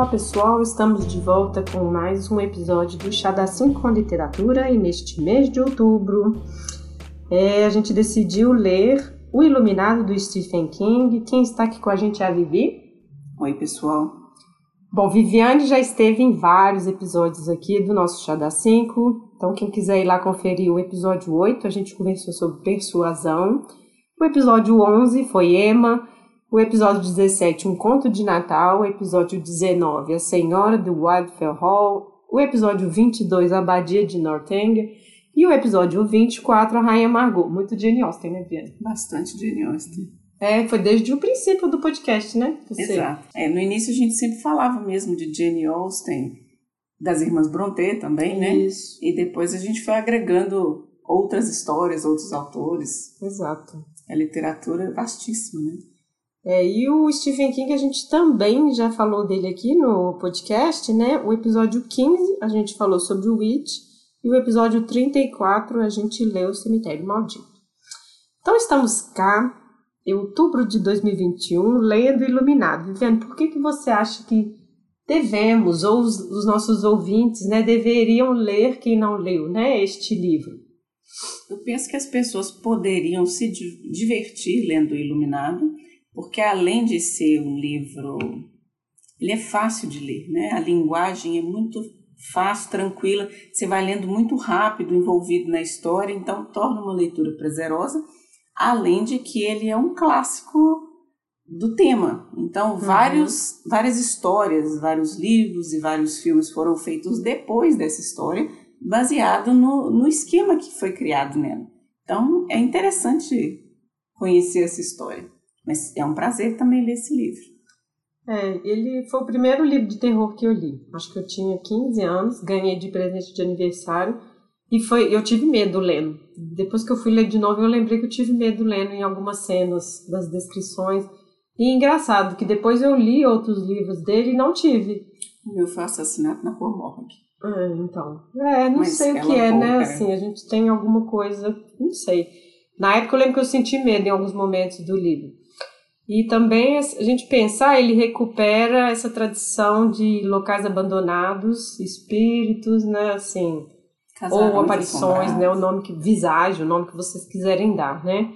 Olá pessoal, estamos de volta com mais um episódio do Chá da 5 com Literatura e neste mês de outubro é, a gente decidiu ler O Iluminado do Stephen King. Quem está aqui com a gente é a Vivi. Oi pessoal. Bom, Viviane já esteve em vários episódios aqui do nosso Chá da 5, então quem quiser ir lá conferir o episódio 8, a gente conversou sobre persuasão. O episódio 11 foi Emma. O episódio 17, Um Conto de Natal. O episódio 19, A Senhora do Wildfell Hall. O episódio 22, A Abadia de Northanger. E o episódio 24, A Rainha Margot. Muito Jane Austen, né, Viana? Bastante Jane Austen. É, foi desde o princípio do podcast, né? Você... Exato. É, no início a gente sempre falava mesmo de Jane Austen, das irmãs Brontë também, né? Isso. E depois a gente foi agregando outras histórias, outros autores. Exato. A literatura é vastíssima, né? É, e o Stephen King, a gente também já falou dele aqui no podcast, né? O episódio 15 a gente falou sobre o Witch e o episódio 34 a gente leu o Cemitério Maldito. Então estamos cá, em outubro de 2021, lendo Iluminado. Viviane, por que, que você acha que devemos, ou os, os nossos ouvintes, né, deveriam ler quem não leu, né, este livro? Eu penso que as pessoas poderiam se divertir lendo Iluminado, porque além de ser um livro, ele é fácil de ler, né? A linguagem é muito fácil, tranquila, você vai lendo muito rápido, envolvido na história, então torna uma leitura prazerosa, além de que ele é um clássico do tema. Então, uhum. vários, várias histórias, vários livros e vários filmes foram feitos depois dessa história, baseado no, no esquema que foi criado nela. Então, é interessante conhecer essa história. Mas é um prazer também ler esse livro. É, ele foi o primeiro livro de terror que eu li. Acho que eu tinha 15 anos, ganhei de presente de aniversário e foi, eu tive medo lendo. Depois que eu fui ler de novo, eu lembrei que eu tive medo lendo em algumas cenas das descrições. E engraçado que depois eu li outros livros dele e não tive. O meu foi assassinato na rua Morgue. É, então. É, não Mas sei o que é, né? Assim, a gente tem alguma coisa, não sei. Na época eu lembro que eu senti medo em alguns momentos do livro. E também a gente pensar, ele recupera essa tradição de locais abandonados, espíritos, né, assim, ou aparições, né, o nome que visagem, o nome que vocês quiserem dar, né?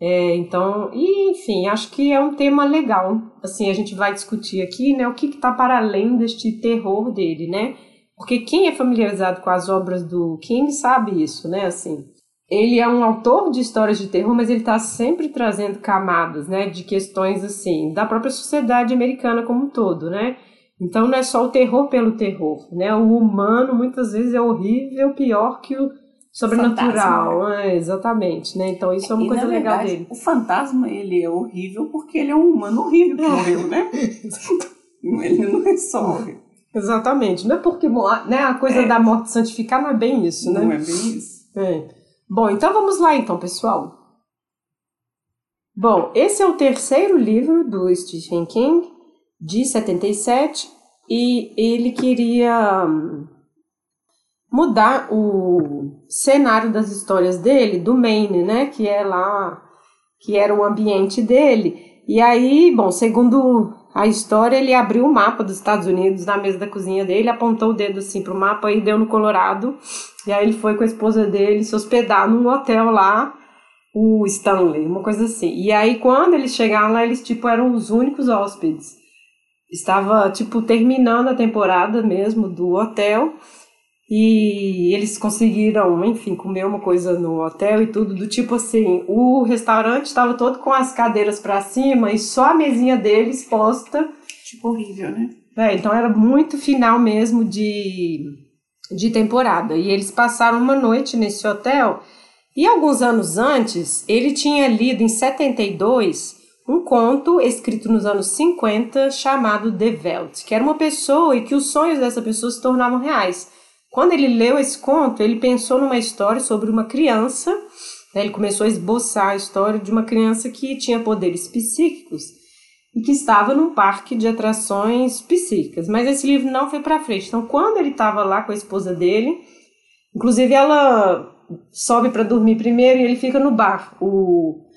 É, então, e, enfim, acho que é um tema legal. Assim, a gente vai discutir aqui, né, o que está para além deste terror dele, né? Porque quem é familiarizado com as obras do King sabe isso, né? Assim, ele é um autor de histórias de terror, mas ele está sempre trazendo camadas, né, de questões assim da própria sociedade americana como um todo, né? Então não é só o terror pelo terror, né? O humano muitas vezes é horrível, pior que o sobrenatural, fantasma, é, exatamente, né? Então isso é uma e, coisa legal verdade, dele. O fantasma ele é horrível porque ele é um humano horrível que morreu, né? ele não resolve. Exatamente, não é porque né, a coisa é. da morte santificar não é bem isso, né? Não é bem isso. É. Bom, então vamos lá então, pessoal. Bom, esse é o terceiro livro do Stephen King, de 77, e ele queria hum, mudar o cenário das histórias dele do Maine, né, que é lá, que era o ambiente dele. E aí, bom, segundo a história, ele abriu o mapa dos Estados Unidos na mesa da cozinha dele, apontou o dedo assim pro mapa e deu no Colorado. E aí ele foi com a esposa dele se hospedar num hotel lá, o Stanley, uma coisa assim. E aí quando eles chegaram lá, eles tipo eram os únicos hóspedes. Estava tipo terminando a temporada mesmo do hotel. E eles conseguiram, enfim, comer uma coisa no hotel e tudo, do tipo assim, o restaurante estava todo com as cadeiras para cima e só a mesinha deles posta. Tipo horrível, né? É, então era muito final mesmo de, de temporada. E eles passaram uma noite nesse hotel. E alguns anos antes, ele tinha lido em 72 um conto escrito nos anos 50 chamado The Veld, que era uma pessoa e que os sonhos dessa pessoa se tornavam reais. Quando ele leu esse conto, ele pensou numa história sobre uma criança. Né, ele começou a esboçar a história de uma criança que tinha poderes psíquicos e que estava num parque de atrações psíquicas. Mas esse livro não foi para frente. Então, quando ele estava lá com a esposa dele, inclusive ela sobe para dormir primeiro e ele fica no bar. O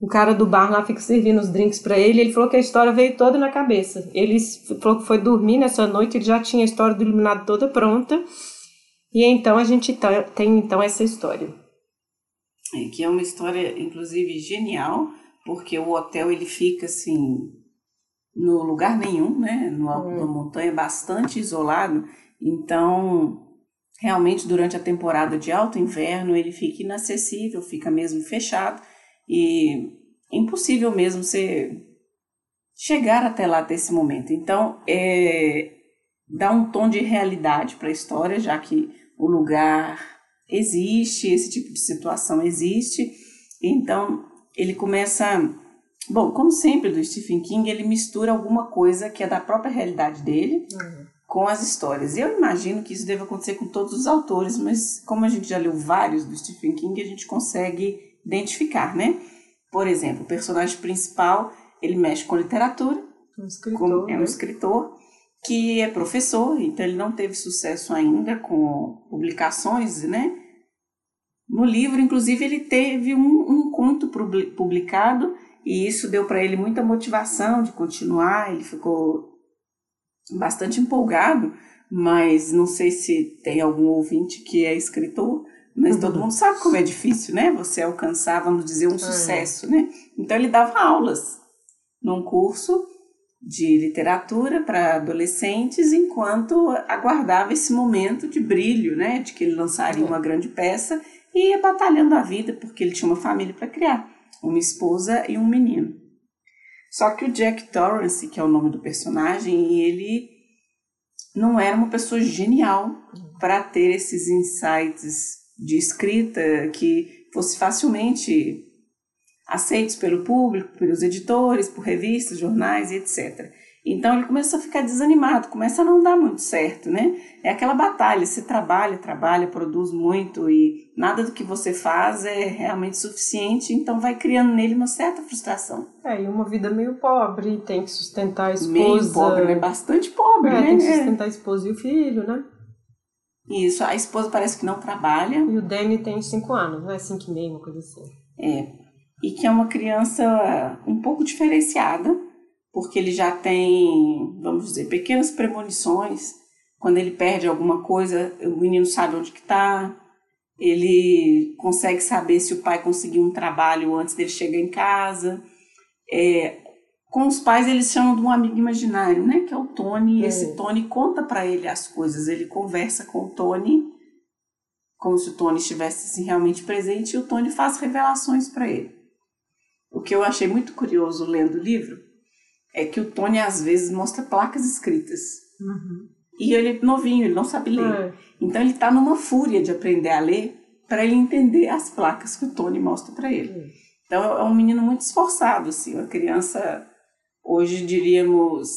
o cara do bar lá fica servindo os drinks para ele. Ele falou que a história veio toda na cabeça. Ele falou que foi dormir nessa noite, ele já tinha a história do Iluminado toda pronta. E então a gente tá, tem então essa história. É, que é uma história, inclusive, genial, porque o hotel ele fica assim no lugar nenhum, né? No alto da montanha, bastante isolado. Então, realmente, durante a temporada de alto inverno, ele fica inacessível, fica mesmo fechado e é impossível mesmo você chegar até lá até esse momento. Então, é, dá um tom de realidade para a história, já que o lugar existe, esse tipo de situação existe. Então, ele começa. Bom, como sempre do Stephen King, ele mistura alguma coisa que é da própria realidade dele uhum. com as histórias. Eu imagino que isso deve acontecer com todos os autores, mas como a gente já leu vários do Stephen King, a gente consegue identificar, né? Por exemplo, o personagem principal, ele mexe com literatura, um escritor, com, é um né? escritor que é professor, então ele não teve sucesso ainda com publicações, né? No livro, inclusive, ele teve um, um conto publicado e isso deu para ele muita motivação de continuar. Ele ficou bastante empolgado, mas não sei se tem algum ouvinte que é escritor, mas uhum. todo mundo sabe como é difícil, né? Você alcançar, vamos dizer, um é. sucesso, né? Então ele dava aulas num curso de literatura para adolescentes enquanto aguardava esse momento de brilho, né? De que ele lançaria uma grande peça e ia batalhando a vida porque ele tinha uma família para criar, uma esposa e um menino. Só que o Jack Torrance, que é o nome do personagem, ele não era uma pessoa genial para ter esses insights de escrita que fosse facilmente aceitos pelo público, pelos editores, por revistas, jornais e etc. Então ele começa a ficar desanimado, começa a não dar muito certo, né? É aquela batalha, você trabalha, trabalha, produz muito e nada do que você faz é realmente suficiente, então vai criando nele uma certa frustração. É, e uma vida meio pobre, tem que sustentar a esposa. Meio pobre, né? Bastante pobre, é, né? Tem que sustentar a esposa e o filho, né? Isso, a esposa parece que não trabalha. E o Danny tem 5 anos, né? 5 e meio, uma coisa assim. É. E que é uma criança um pouco diferenciada, porque ele já tem, vamos dizer, pequenas premonições. Quando ele perde alguma coisa, o menino sabe onde que está. Ele consegue saber se o pai conseguiu um trabalho antes dele chegar em casa. É, com os pais eles chamam de um amigo imaginário, né? Que é o Tony. E é. esse Tony conta para ele as coisas. Ele conversa com o Tony como se o Tony estivesse assim, realmente presente e o Tony faz revelações para ele. O que eu achei muito curioso lendo o livro é que o Tony às vezes mostra placas escritas. Uhum. E ele é novinho, ele não sabe ler. É. Então ele está numa fúria de aprender a ler para ele entender as placas que o Tony mostra para ele. É. Então é um menino muito esforçado, assim, uma criança hoje diríamos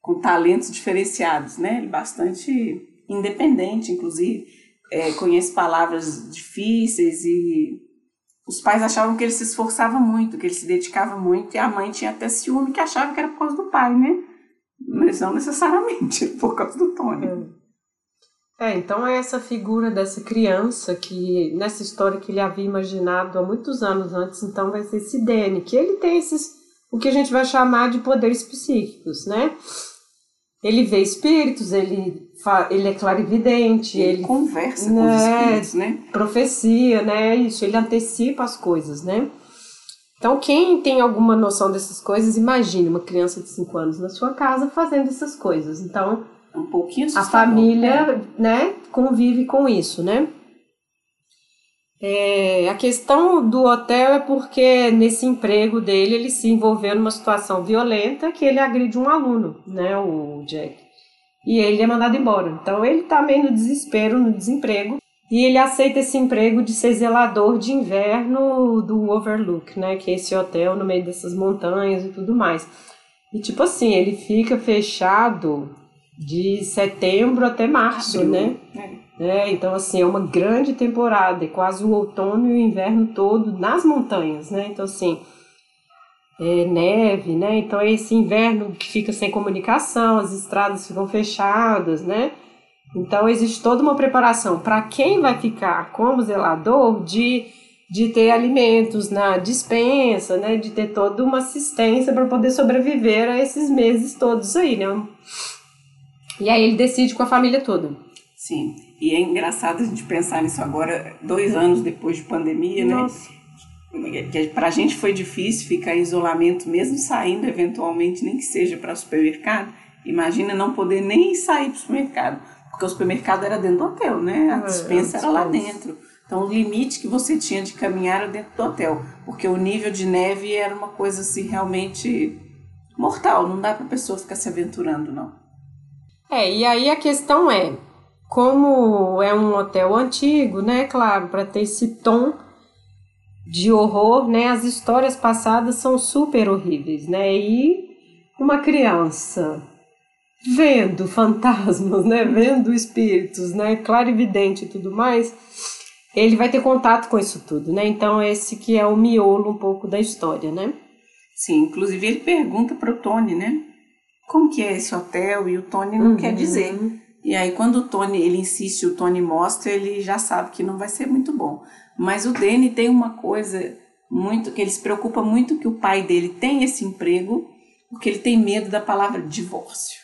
com talentos diferenciados, né? Ele bastante independente, inclusive, é, conhece palavras difíceis e os pais achavam que ele se esforçava muito, que ele se dedicava muito, e a mãe tinha até ciúme que achava que era por causa do pai, né? Mas não necessariamente por causa do Tony. É. é, então é essa figura dessa criança que, nessa história que ele havia imaginado há muitos anos antes, então vai ser esse Danny, que ele tem esses, o que a gente vai chamar de poderes psíquicos, né? Ele vê espíritos, ele, ele é clarividente, ele, ele conversa né, com os né, espíritos, né? Profecia, né? Isso, ele antecipa as coisas, né? Então, quem tem alguma noção dessas coisas, imagine uma criança de 5 anos na sua casa fazendo essas coisas. Então, um pouquinho a família, né? né, convive com isso, né? É, a questão do hotel é porque nesse emprego dele ele se envolveu numa situação violenta que ele agride um aluno, né, o Jack. E ele é mandado embora. Então ele está meio no desespero, no desemprego. E ele aceita esse emprego de ser zelador de inverno do Overlook, né, que é esse hotel no meio dessas montanhas e tudo mais. E tipo assim, ele fica fechado de setembro até março, Abril, né? É. É, então, assim, é uma grande temporada, é quase o outono e o inverno todo nas montanhas, né? Então, assim, é neve, né? Então, é esse inverno que fica sem comunicação, as estradas ficam fechadas, né? Então, existe toda uma preparação para quem vai ficar como zelador de de ter alimentos na dispensa, né, de ter toda uma assistência para poder sobreviver a esses meses todos aí, né? E aí ele decide com a família toda. Sim, e é engraçado a gente pensar nisso agora, dois anos depois de pandemia, né? Nossa. né? Que para a gente foi difícil ficar em isolamento, mesmo saindo eventualmente, nem que seja para o supermercado. Imagina não poder nem sair para o supermercado, porque o supermercado era dentro do hotel, né? A é, dispensa era lá dentro. Então, o limite que você tinha de caminhar era dentro do hotel, porque o nível de neve era uma coisa assim realmente mortal, não dá para a pessoa ficar se aventurando, não. É, e aí a questão é, como é um hotel antigo, né, claro, para ter esse tom de horror, né, as histórias passadas são super horríveis, né, e uma criança vendo fantasmas, né, vendo espíritos, né, claro evidente e tudo mais, ele vai ter contato com isso tudo, né? Então esse que é o miolo um pouco da história, né? Sim, inclusive ele pergunta para o Tony, né? Como que é esse hotel? E o Tony não uhum. quer dizer. E aí quando o Tony ele insiste, o Tony mostra, ele já sabe que não vai ser muito bom. Mas o Danny tem uma coisa muito que ele se preocupa muito que o pai dele tem esse emprego, porque ele tem medo da palavra divórcio.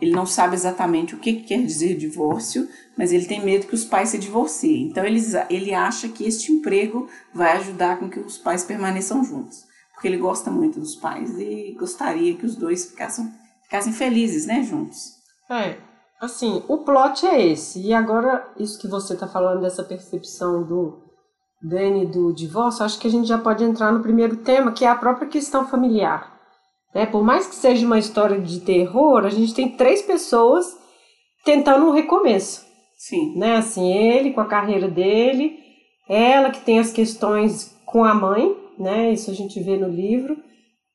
Ele não sabe exatamente o que quer dizer divórcio, mas ele tem medo que os pais se divorciem. Então ele, ele acha que este emprego vai ajudar com que os pais permaneçam juntos. Porque ele gosta muito dos pais e gostaria que os dois ficassem, ficassem felizes, né, juntos. É, assim, o plot é esse. E agora, isso que você está falando dessa percepção do Dani do divórcio, acho que a gente já pode entrar no primeiro tema, que é a própria questão familiar. Né? Por mais que seja uma história de terror, a gente tem três pessoas tentando um recomeço. Sim. Né? Assim, ele com a carreira dele, ela que tem as questões com a mãe, né? Isso a gente vê no livro.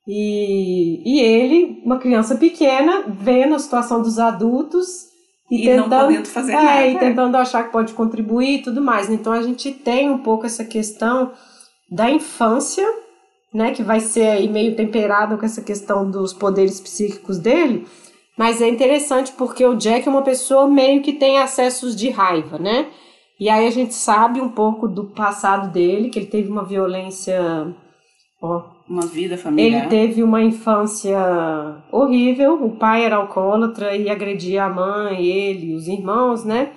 E, e ele, uma criança pequena, vendo a situação dos adultos e, e tentando, não podendo fazer é, nada. E tentando achar que pode contribuir e tudo mais. Então a gente tem um pouco essa questão da infância né, que vai ser aí meio temperado com essa questão dos poderes psíquicos dele, mas é interessante porque o Jack é uma pessoa meio que tem acessos de raiva, né? E aí a gente sabe um pouco do passado dele, que ele teve uma violência, ó, uma vida familiar. Ele teve uma infância horrível, o pai era alcoólatra e agredia a mãe, ele, os irmãos, né?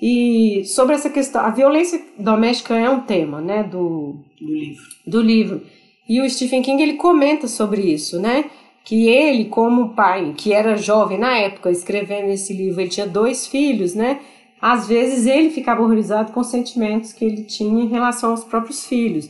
E sobre essa questão, a violência doméstica é um tema, né, do, do livro. Do livro. E o Stephen King ele comenta sobre isso, né? Que ele, como pai, que era jovem na época, escrevendo esse livro, ele tinha dois filhos, né? Às vezes ele ficava horrorizado com os sentimentos que ele tinha em relação aos próprios filhos.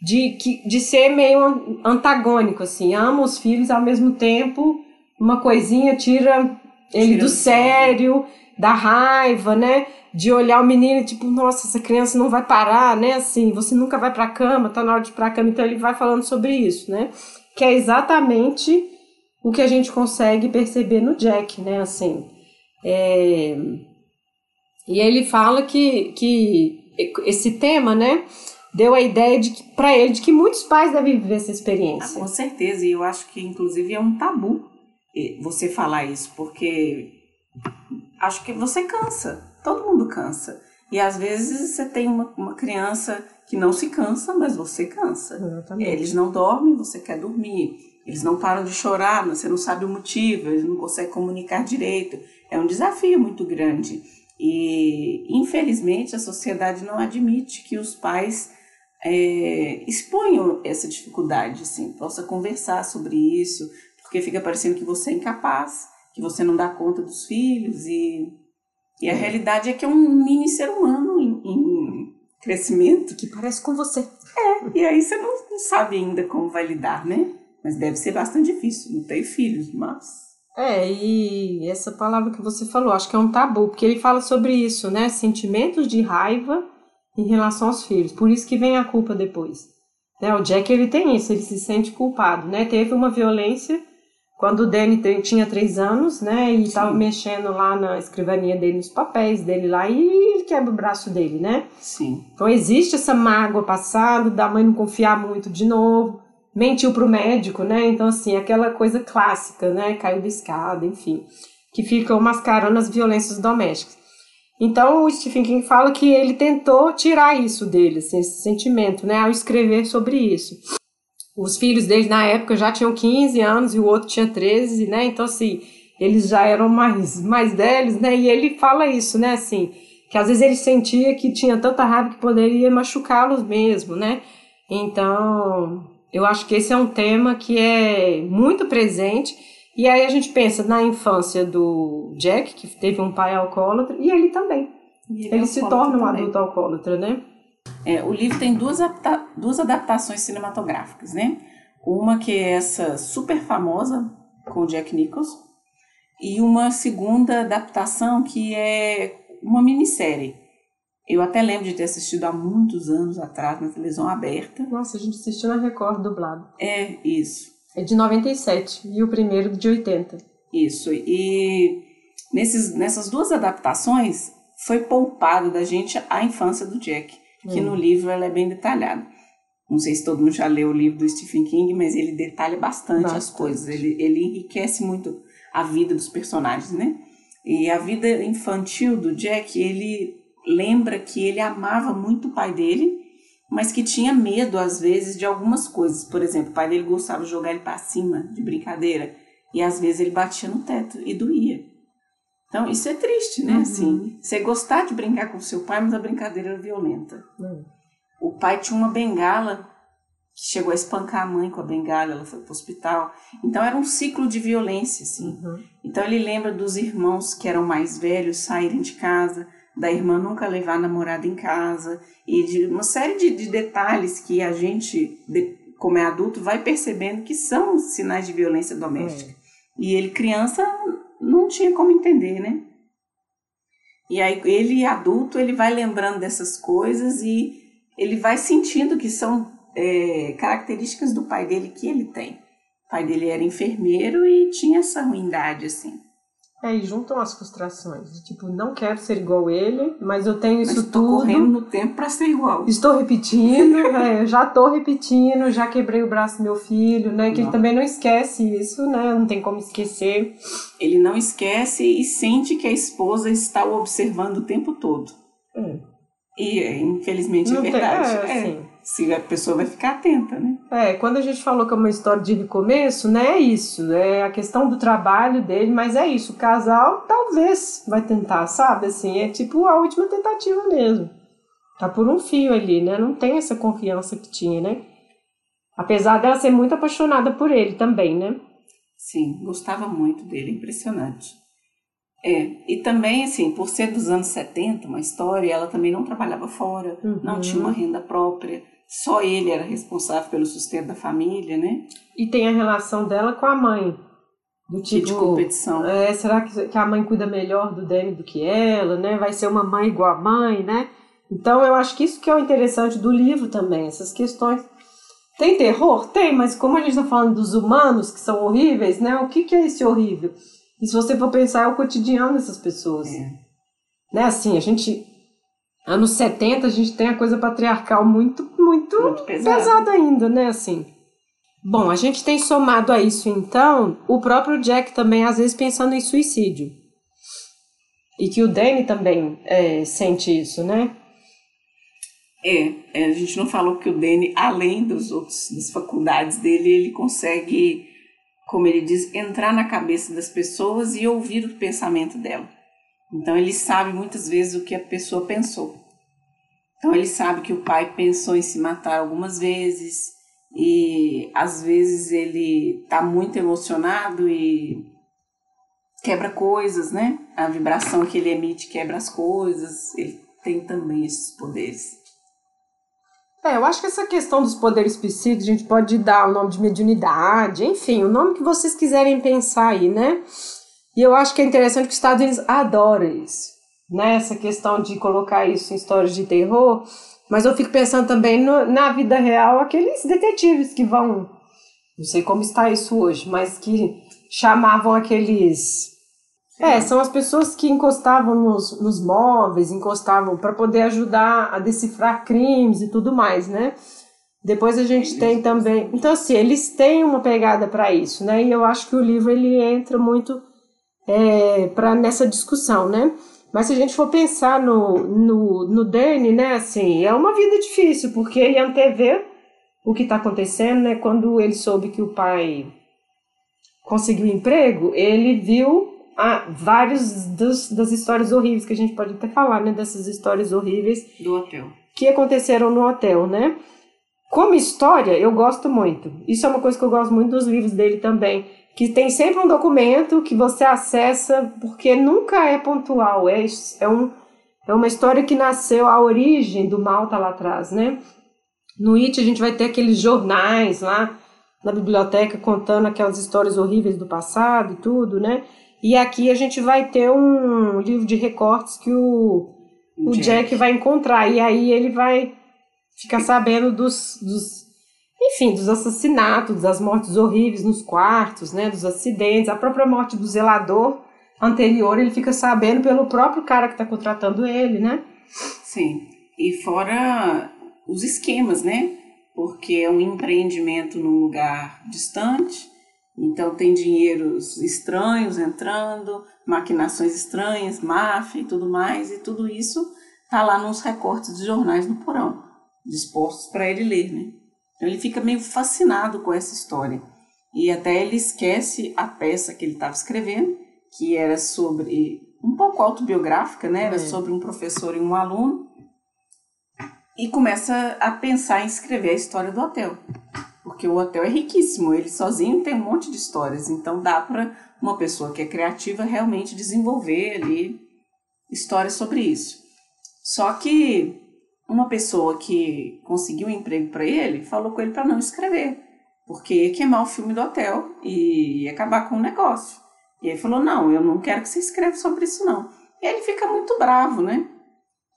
De, que, de ser meio antagônico, assim, ama os filhos ao mesmo tempo, uma coisinha tira ele tira do sério, da raiva, né? de olhar o menino tipo, nossa, essa criança não vai parar, né? Assim, você nunca vai para cama, tá na hora de ir para cama, então ele vai falando sobre isso, né? Que é exatamente o que a gente consegue perceber no Jack, né? Assim, é... e ele fala que, que esse tema, né? Deu a ideia de para ele de que muitos pais devem viver essa experiência. Ah, com certeza, e eu acho que inclusive é um tabu você falar isso, porque acho que você cansa todo mundo cansa. E às vezes você tem uma, uma criança que não se cansa, mas você cansa. Exatamente. Eles não dormem, você quer dormir. Eles não param de chorar, você não sabe o motivo, eles não conseguem comunicar direito. É um desafio muito grande. E, infelizmente, a sociedade não admite que os pais é, exponham essa dificuldade, assim, possa conversar sobre isso, porque fica parecendo que você é incapaz, que você não dá conta dos filhos e e a é. realidade é que é um mini ser humano em, em, crescimento. Que parece com você. É, e aí você não, não, sabe ainda como vai lidar, né? Mas deve ser bastante difícil, não ter filhos, mas. É, e essa palavra que você falou, acho que é um tabu, porque ele fala sobre isso, né? Sentimentos de raiva em relação aos filhos. Por isso que vem a culpa depois. Né? O Jack ele tem isso, ele se sente culpado, né? Teve uma violência quando o Danny tinha três anos, né, e estava mexendo lá na escrivaninha dele, nos papéis dele lá, e ele quebra o braço dele, né? Sim. Então existe essa mágoa passada, da mãe não confiar muito de novo, mentiu pro médico, né? Então, assim, aquela coisa clássica, né? Caiu da escada, enfim, que ficam mascarando as violências domésticas. Então o Stephen King fala que ele tentou tirar isso dele, assim, esse sentimento, né, ao escrever sobre isso. Os filhos dele na época já tinham 15 anos e o outro tinha 13, né? Então assim, eles já eram mais mais velhos, né? E ele fala isso, né, assim, que às vezes ele sentia que tinha tanta raiva que poderia machucá-los mesmo, né? Então, eu acho que esse é um tema que é muito presente e aí a gente pensa na infância do Jack, que teve um pai alcoólatra, e ele também. E ele, ele se torna um também. adulto alcoólatra, né? É, o livro tem duas, adapta duas adaptações cinematográficas, né? Uma que é essa super famosa com o Jack Nicholson e uma segunda adaptação que é uma minissérie. Eu até lembro de ter assistido há muitos anos atrás na televisão aberta. Nossa, a gente assistiu na Record dublado. É, isso. É de 97 e o primeiro de 80. Isso. E nesses, nessas duas adaptações foi poupado da gente a infância do Jack, que hum. no livro ela é bem detalhada. Não sei se todo mundo já leu o livro do Stephen King, mas ele detalha bastante, bastante. as coisas. Ele, ele enriquece muito a vida dos personagens, né? E a vida infantil do Jack, ele lembra que ele amava muito o pai dele mas que tinha medo, às vezes, de algumas coisas. Por exemplo, o pai dele gostava de jogar ele para cima, de brincadeira, e às vezes ele batia no teto e doía. Então, isso é triste, né? Uhum. Assim, você gostar de brincar com seu pai, mas a brincadeira era violenta. Uhum. O pai tinha uma bengala que chegou a espancar a mãe com a bengala, ela foi para o hospital. Então, era um ciclo de violência, assim. Uhum. Então, ele lembra dos irmãos que eram mais velhos saírem de casa, da irmã nunca levar a namorada em casa e de uma série de, de detalhes que a gente, de, como é adulto, vai percebendo que são sinais de violência doméstica. É. E ele, criança, não tinha como entender, né? E aí ele, adulto, ele vai lembrando dessas coisas e ele vai sentindo que são é, características do pai dele que ele tem. O pai dele era enfermeiro e tinha essa ruindade, assim. É, e juntam as frustrações. Tipo, não quero ser igual ele, mas eu tenho mas isso estou tudo. correndo no tempo para ser igual. Estou repetindo, é, já estou repetindo, já quebrei o braço do meu filho, né? Que não. ele também não esquece isso, né? Não tem como esquecer. Ele não esquece e sente que a esposa está o observando o tempo todo. É. E infelizmente é não é verdade. Tem, é, é. Se a pessoa vai ficar atenta, né? É, quando a gente falou que é uma história de recomeço, né? É isso. É a questão do trabalho dele, mas é isso. O casal talvez vai tentar, sabe? Assim, é tipo a última tentativa mesmo. Tá por um fio ali, né? Não tem essa confiança que tinha, né? Apesar dela ser muito apaixonada por ele também, né? Sim, gostava muito dele, impressionante. É, e também, assim, por ser dos anos 70, uma história, ela também não trabalhava fora, uhum. não tinha uma renda própria, só ele era responsável pelo sustento da família, né? E tem a relação dela com a mãe. Do tipo, de competição. É, será que, a mãe cuida melhor do Danny do que ela, né? Vai ser uma mãe igual a mãe, né? Então eu acho que isso que é o interessante do livro também, essas questões. Tem terror? Tem, mas como a gente está falando dos humanos que são horríveis, né? O que, que é esse horrível? E se você for pensar, é o cotidiano dessas pessoas. É. Né, assim, a gente. Anos 70, a gente tem a coisa patriarcal muito, muito, muito pesada. ainda, né? Assim. Bom, a gente tem somado a isso, então, o próprio Jack também, às vezes, pensando em suicídio. E que o Danny também é, sente isso, né? É, é, a gente não falou que o Danny, além dos outros, das faculdades dele, ele consegue como ele diz, entrar na cabeça das pessoas e ouvir o pensamento dela. Então ele sabe muitas vezes o que a pessoa pensou. Então ele sabe que o pai pensou em se matar algumas vezes e às vezes ele está muito emocionado e quebra coisas, né? A vibração que ele emite quebra as coisas. Ele tem também esses poderes. É, eu acho que essa questão dos poderes psíquicos, a gente pode dar o nome de mediunidade, enfim, o nome que vocês quiserem pensar aí, né? E eu acho que é interessante que os Estados Unidos adora isso, né? Essa questão de colocar isso em histórias de terror, mas eu fico pensando também no, na vida real, aqueles detetives que vão, não sei como está isso hoje, mas que chamavam aqueles é, são as pessoas que encostavam nos, nos móveis, encostavam para poder ajudar a decifrar crimes e tudo mais, né? Depois a gente tem também. Então, assim, eles têm uma pegada para isso, né? E eu acho que o livro ele entra muito é, para nessa discussão, né? Mas se a gente for pensar no, no, no Danny, né, assim, é uma vida difícil, porque ele antevê o que está acontecendo, né? Quando ele soube que o pai conseguiu emprego, ele viu ah, vários dos, das histórias horríveis que a gente pode até falar, né? Dessas histórias horríveis do hotel que aconteceram no hotel, né? Como história, eu gosto muito. Isso é uma coisa que eu gosto muito dos livros dele também, que tem sempre um documento que você acessa porque nunca é pontual, é, é, um, é uma história que nasceu, a origem do mal tá lá atrás, né? No IT a gente vai ter aqueles jornais lá na biblioteca contando aquelas histórias horríveis do passado e tudo, né? E aqui a gente vai ter um livro de recortes que o, o Jack. Jack vai encontrar. E aí ele vai ficar sabendo dos, dos enfim, dos assassinatos, das mortes horríveis nos quartos, né, dos acidentes, a própria morte do zelador anterior, ele fica sabendo pelo próprio cara que está contratando ele, né? Sim. E fora os esquemas, né? Porque é um empreendimento num lugar distante, então tem dinheiros estranhos entrando, maquinações estranhas, máfia e tudo mais, e tudo isso tá lá nos recortes de jornais no porão, dispostos para ele ler, né? Então ele fica meio fascinado com essa história. E até ele esquece a peça que ele estava escrevendo, que era sobre um pouco autobiográfica, né? Era é. sobre um professor e um aluno. E começa a pensar em escrever a história do hotel. Porque o hotel é riquíssimo, ele sozinho tem um monte de histórias, então dá para uma pessoa que é criativa realmente desenvolver ali histórias sobre isso. Só que uma pessoa que conseguiu um emprego para ele falou com ele para não escrever, porque ia queimar o filme do hotel e ia acabar com o negócio. E ele falou: Não, eu não quero que você escreva sobre isso, não. E ele fica muito bravo, né?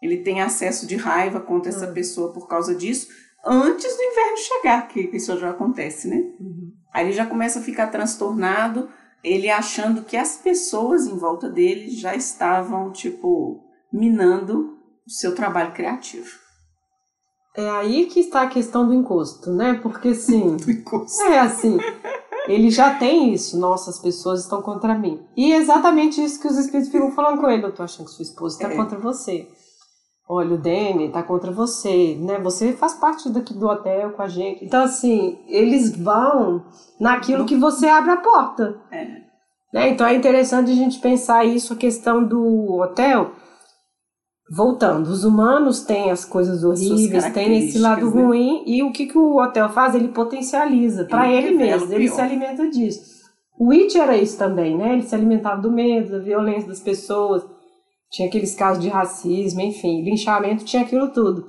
Ele tem acesso de raiva contra essa hum. pessoa por causa disso, antes do inverno chegar, que isso já acontece, né? Uhum. Aí ele já começa a ficar transtornado, ele achando que as pessoas em volta dele já estavam, tipo, minando o seu trabalho criativo. É aí que está a questão do encosto, né? Porque assim. do encosto. É assim. Ele já tem isso. Nossa, as pessoas estão contra mim. E é exatamente isso que os espíritos ficam falando com ele. Eu tô achando que sua esposa está é. contra você. Olha, o Danny está contra você, né? Você faz parte daqui do hotel com a gente. Então, assim, eles vão naquilo que você abre a porta. É. Né? Então é interessante a gente pensar isso, a questão do hotel voltando, os humanos têm as coisas horríveis, têm esse lado né? ruim, e o que, que o hotel faz? Ele potencializa para ele, ele mesmo, ele se alimenta disso. O It era isso também, né? Ele se alimentava do medo, da violência das pessoas, tinha aqueles casos de racismo, enfim, linchamento, tinha aquilo tudo.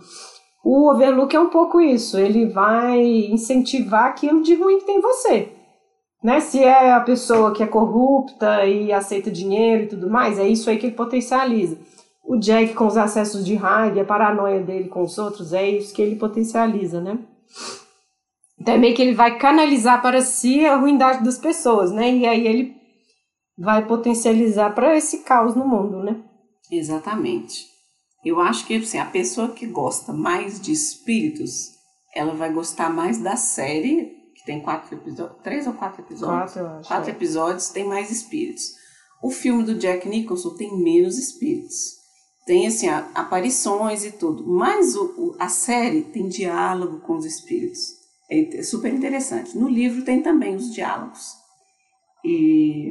O Overlook é um pouco isso, ele vai incentivar aquilo de ruim que tem em você. Né? Se é a pessoa que é corrupta e aceita dinheiro e tudo mais, é isso aí que ele potencializa o Jack com os acessos de raiva, a paranoia dele com os outros, é isso que ele potencializa, né? Então é meio que ele vai canalizar para si a ruindade das pessoas, né? E aí ele vai potencializar para esse caos no mundo, né? Exatamente. Eu acho que assim, a pessoa que gosta mais de espíritos, ela vai gostar mais da série, que tem quatro episódios, três ou quatro episódios? Quatro, eu acho. Quatro é. episódios, tem mais espíritos. O filme do Jack Nicholson tem menos espíritos tem assim aparições e tudo, mas o, a série tem diálogo com os espíritos. É, é super interessante. No livro tem também os diálogos. E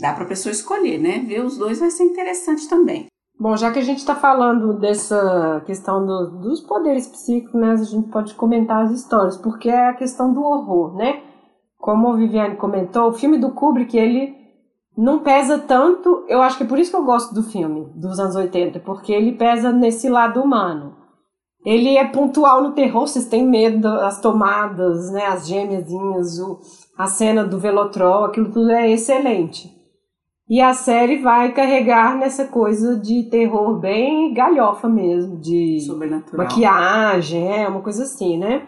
dá para a pessoa escolher, né? Ver os dois vai ser interessante também. Bom, já que a gente está falando dessa questão do, dos poderes psíquicos, né, a gente pode comentar as histórias, porque é a questão do horror, né? Como a Viviane comentou, o filme do Kubrick, ele não pesa tanto. Eu acho que é por isso que eu gosto do filme dos anos 80, porque ele pesa nesse lado humano. Ele é pontual no terror, vocês têm medo das tomadas, né, as gêmeazinhas, o, a cena do velotrol, aquilo tudo é excelente. E a série vai carregar nessa coisa de terror bem galhofa mesmo, de maquiagem, é uma coisa assim, né?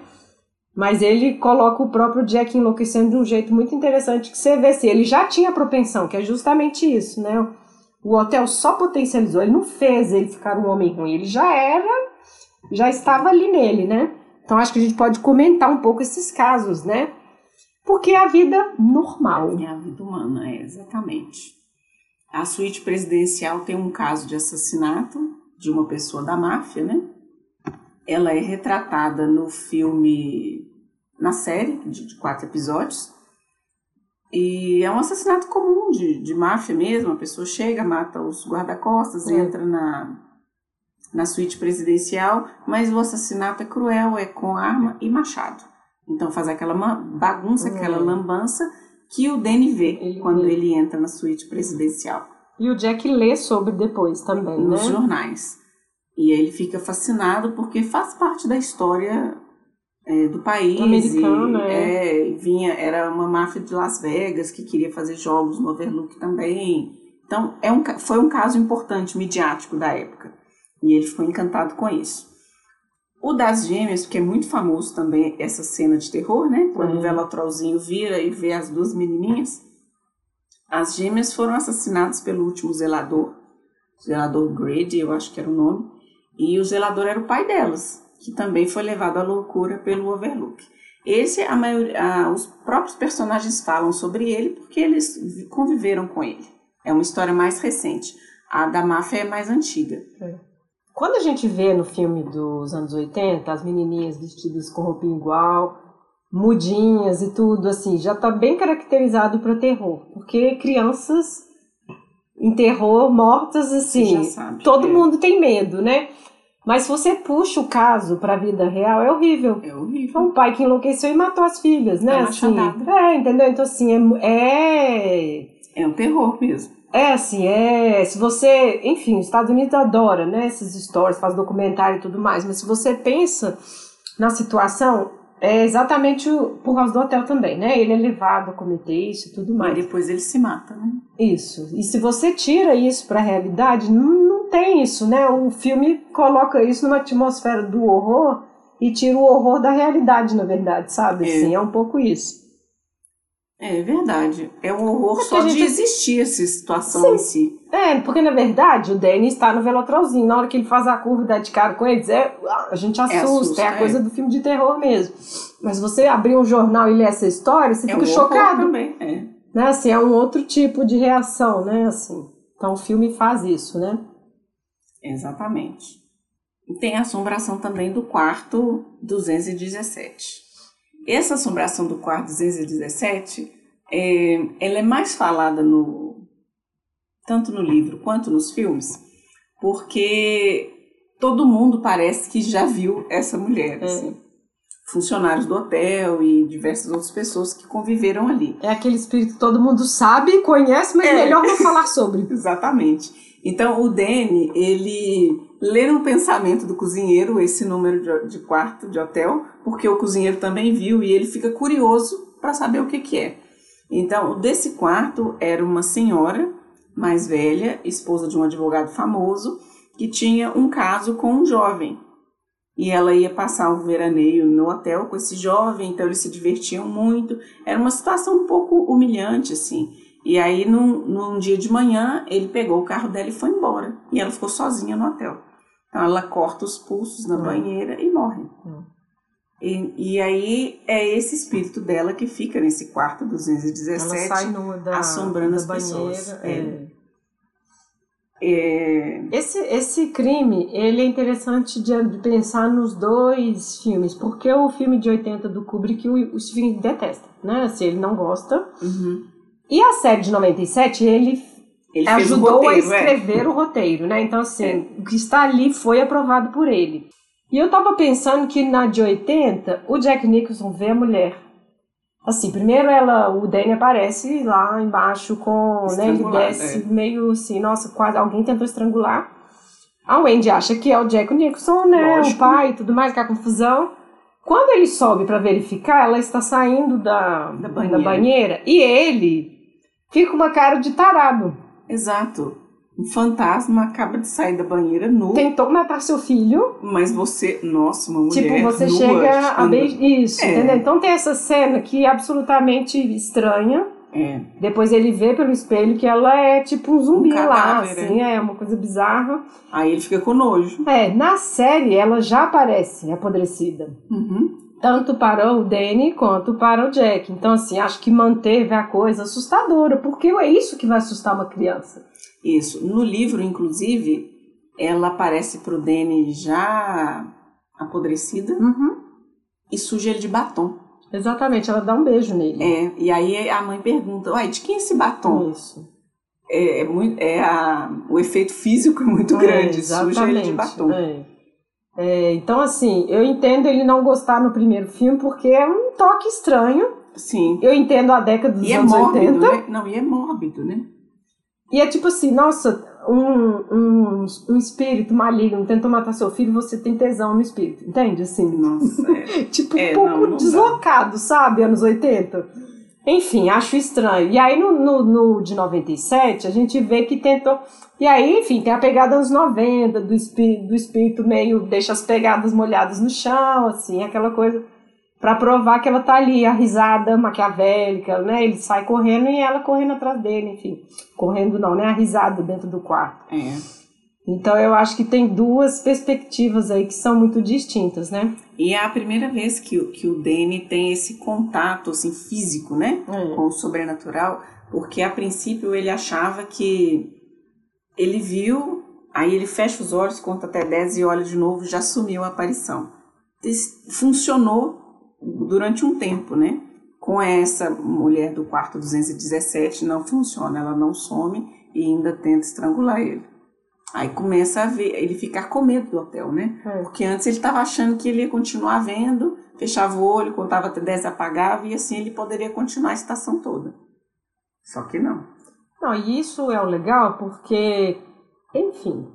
Mas ele coloca o próprio Jack enlouquecendo de um jeito muito interessante que você vê se ele já tinha propensão, que é justamente isso, né? O hotel só potencializou, ele não fez ele ficar um homem ruim, ele já era, já estava ali nele, né? Então acho que a gente pode comentar um pouco esses casos, né? Porque é a vida normal. É a vida humana, é, exatamente. A suíte presidencial tem um caso de assassinato de uma pessoa da máfia, né? Ela é retratada no filme, na série de, de quatro episódios. E é um assassinato comum de, de máfia mesmo. A pessoa chega, mata os guarda-costas, é. entra na, na suíte presidencial, mas o assassinato é cruel, é com arma e machado. Então faz aquela bagunça, aquela lambança que o Danny vê ele quando vê. ele entra na suíte presidencial. E o Jack lê sobre depois também, Nos né? jornais. E ele fica fascinado porque faz parte da história é, do país. Americana, é. é. Vinha, era uma máfia de Las Vegas que queria fazer jogos no Overlook também. Então, é um, foi um caso importante, midiático da época. E ele ficou encantado com isso. O das gêmeas, que é muito famoso também, essa cena de terror, né? Quando uhum. o Velotrolzinho vira e vê as duas menininhas. As gêmeas foram assassinadas pelo último zelador, zelador Grady, eu acho que era o nome, e o zelador era o pai delas, que também foi levado à loucura pelo Overlook. Esse, a maioria, a, os próprios personagens falam sobre ele porque eles conviveram com ele. É uma história mais recente. A da máfia é mais antiga. É. Quando a gente vê no filme dos anos 80, as menininhas vestidas com roupinha igual, mudinhas e tudo, assim, já tá bem caracterizado para terror. Porque crianças em terror, mortas, assim, todo é. mundo tem medo, né? Mas se você puxa o caso para a vida real, é horrível. É horrível. É um pai que enlouqueceu e matou as filhas, né? É, assim, é entendeu? Então, assim, é, é. É um terror mesmo. É assim, é. Se você. Enfim, os Estados Unidos adora, né? Essas histórias, faz documentário e tudo mais. Mas se você pensa na situação, é exatamente por causa do hotel também, né? Ele é levado a cometer isso e tudo mais. E depois ele se mata, né? Isso. E se você tira isso para a realidade, não, não tem isso, né? O filme coloca isso numa atmosfera do horror e tira o horror da realidade, na verdade, sabe? É. Assim, é um pouco isso. É verdade. É um horror é só gente... de existir essa situação Sim. em si. É, porque na verdade o Danny está no velotrolzinho. Na hora que ele faz a curva e dá de cara com eles, é, a gente assusta. É, assusta, é a coisa do filme de terror mesmo. Mas você abrir um jornal e ler essa história, você é fica um chocado. também, é. Né? Assim, é um outro tipo de reação, né? Assim. Então o filme faz isso, né? Exatamente. E tem a assombração também do quarto 217. Essa assombração do quarto 217, é, ela é mais falada no tanto no livro quanto nos filmes, porque todo mundo parece que já viu essa mulher, é. assim. Funcionários do hotel e diversas outras pessoas que conviveram ali. É aquele espírito que todo mundo sabe, conhece, mas é. melhor não falar sobre. Exatamente. Então, o Danny, ele lê no pensamento do cozinheiro esse número de, de quarto de hotel, porque o cozinheiro também viu e ele fica curioso para saber o que, que é. Então, desse quarto era uma senhora mais velha, esposa de um advogado famoso, que tinha um caso com um jovem. E ela ia passar o veraneio no hotel com esse jovem, então eles se divertiam muito. Era uma situação um pouco humilhante, assim. E aí, num, num dia de manhã, ele pegou o carro dela e foi embora. E ela ficou sozinha no hotel. Então, ela corta os pulsos na hum. banheira e morre. Hum. E, e, aí é esse espírito dela que fica nesse quarto 217, da, assombrando da as banheira, pessoas. É. É... Esse, esse crime, ele é interessante de, pensar nos dois filmes, porque o filme de 80 do Kubrick o, o Steven detesta, né? Assim, ele não gosta. Uhum. E a série de 97, ele, ele ajudou roteiro, a é. escrever é. o roteiro, né? Então, assim, é. o que está ali foi aprovado por ele. E eu tava pensando que na de 80, o Jack Nicholson vê a mulher. Assim, primeiro ela, o Danny aparece lá embaixo com, né, ele desce é. meio assim, nossa, quase alguém tentou estrangular. A Wendy acha que é o Jack Nicholson, né, Lógico. o pai e tudo mais, que é a confusão. Quando ele sobe para verificar, ela está saindo da, da banheira. da, banheira. e ele fica com uma cara de tarado. Exato. Um fantasma acaba de sair da banheira nu. Tentou matar seu filho. Mas você, nossa, uma mulher Tipo, você nua, chega a beijar. Isso, é. entendeu? Então tem essa cena que é absolutamente estranha. É. Depois ele vê pelo espelho que ela é tipo um zumbi um lá, assim, é. é uma coisa bizarra. Aí ele fica com nojo. É, na série ela já aparece apodrecida. Uhum tanto para o Danny quanto para o Jack. Então, assim, acho que manteve a coisa assustadora, porque é isso que vai assustar uma criança. Isso. No livro, inclusive, ela aparece pro Danny já apodrecida Uhum. e suja ele de batom. Exatamente, ela dá um beijo nele. É, e aí a mãe pergunta, uai, de quem é esse batom? Isso. É, é muito, é a, o efeito físico é muito grande, É, suja ele de batom. é. É, então, assim, eu entendo ele não gostar no primeiro filme porque é um toque estranho. Sim. Eu entendo a década dos E é anos mórbido, 80. né? Não, e é mórbido, né? E é tipo assim, nossa, um, um, um espírito maligno tentou matar seu filho, você tem tesão no espírito, entende? Assim, Nossa, é. tipo, É, um pouco não, não dá. deslocado, sabe? Anos 80. Enfim, acho estranho. E aí no, no, no de 97, a gente vê que tentou. E aí, enfim, tem a pegada anos 90, do espírito, do espírito meio deixa as pegadas molhadas no chão, assim, aquela coisa. Pra provar que ela tá ali, a risada maquiavélica, né? Ele sai correndo e ela correndo atrás dele, enfim. Correndo não, né? A risada dentro do quarto. é. Então eu acho que tem duas perspectivas aí que são muito distintas, né? E é a primeira vez que, o- que o Danny tem esse contato assim, físico, né? É. Com o sobrenatural, porque a princípio ele achava que ele viu, aí ele fecha os olhos, conta até 10 e olha de novo, já sumiu a aparição. Funcionou durante um tempo, né? Com essa mulher do quarto 217 não funciona, ela não some e ainda tenta estrangular ele. Aí começa a ver, ele ficar com medo do hotel, né? É. Porque antes ele estava achando que ele ia continuar vendo, fechava o olho, contava até 10, apagava e assim ele poderia continuar a estação toda. Só que não. Não, e isso é o legal porque, enfim,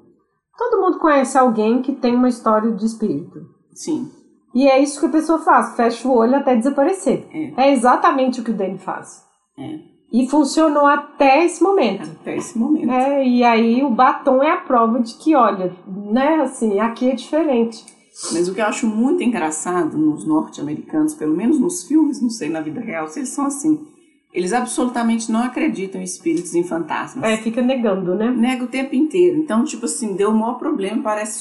todo mundo conhece alguém que tem uma história de espírito. Sim. E é isso que a pessoa faz, fecha o olho até desaparecer. É. É exatamente o que o Danny faz. É. E funcionou até esse momento. Até esse momento. É, e aí o batom é a prova de que, olha, né, assim, aqui é diferente. Mas o que eu acho muito engraçado nos norte-americanos, pelo menos nos filmes, não sei na vida real, se eles são assim. Eles absolutamente não acreditam em espíritos e em fantasmas. É, fica negando, né? Nega o tempo inteiro. Então, tipo assim, deu o maior problema, parece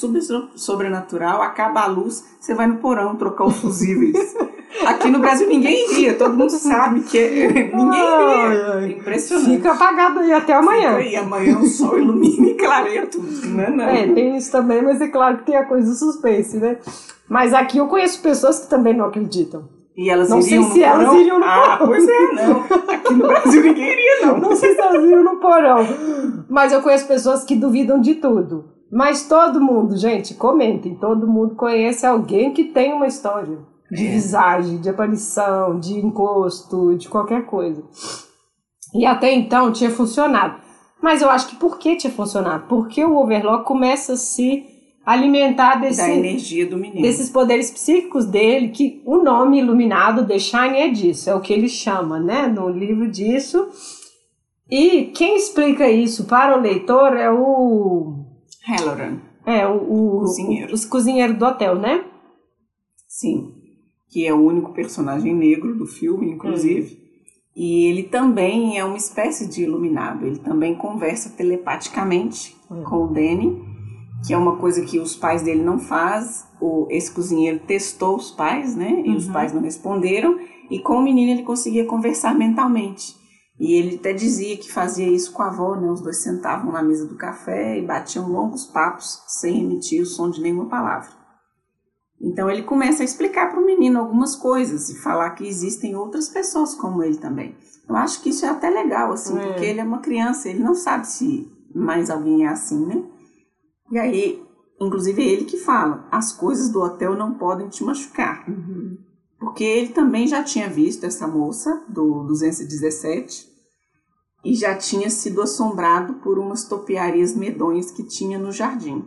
sobrenatural, acaba a luz, você vai no porão trocar os fusíveis. Aqui no Brasil ninguém iria, todo mundo sabe que é- ninguém iria. Impressionante. Fica apagado aí até amanhã. E amanhã o sol ilumina e clareia tudo. Não, é não. É, tem isso também, mas é claro que tem a coisa do suspense, né? Mas aqui eu conheço pessoas que também não acreditam. E elas Não sei iriam no se elas porão? iriam no Ah, porão. pois é, não. Aqui no Brasil ninguém iria, não. Não sei se elas viram no porão. Mas eu conheço pessoas que duvidam de tudo. Mas todo mundo, gente, comentem. Todo mundo conhece alguém que tem uma história de visagem, de aparição, de encosto, de qualquer coisa. E até então tinha funcionado. Mas eu acho que por que tinha funcionado? Porque o Overlock começa a se alimentar desse, Da energia do menino. desses poderes psíquicos dele, que o nome iluminado, The Shine, é disso, é o que ele chama, né, no livro disso. E quem explica isso para o leitor é o. Halloran, É, o. o Cozinheiro. Os cozinheiros do hotel, né? sim. Que é o único personagem negro do filme, inclusive. E ele também é uma espécie de iluminado. Ele também conversa telepaticamente Hum. com o Danny, que é uma coisa que os pais dele não faz. O, esse cozinheiro testou os pais, né? E os Uhum. pais não responderam. E com o menino ele conseguia conversar mentalmente. E ele até dizia que fazia isso com a avó, né? Os dois sentavam na mesa do café e batiam longos papos sem emitir o som de nenhuma palavra. Então ele começa a explicar para o menino algumas coisas e falar que existem outras pessoas como ele também. Eu acho que isso é até legal, assim, É. porque ele é uma criança, ele não sabe se mais alguém é assim, né? E aí, inclusive é ele que fala, as coisas do hotel não podem te machucar. Porque ele também já tinha visto essa moça do 217 e já tinha sido assombrado por umas topiarias medonhas que tinha no jardim.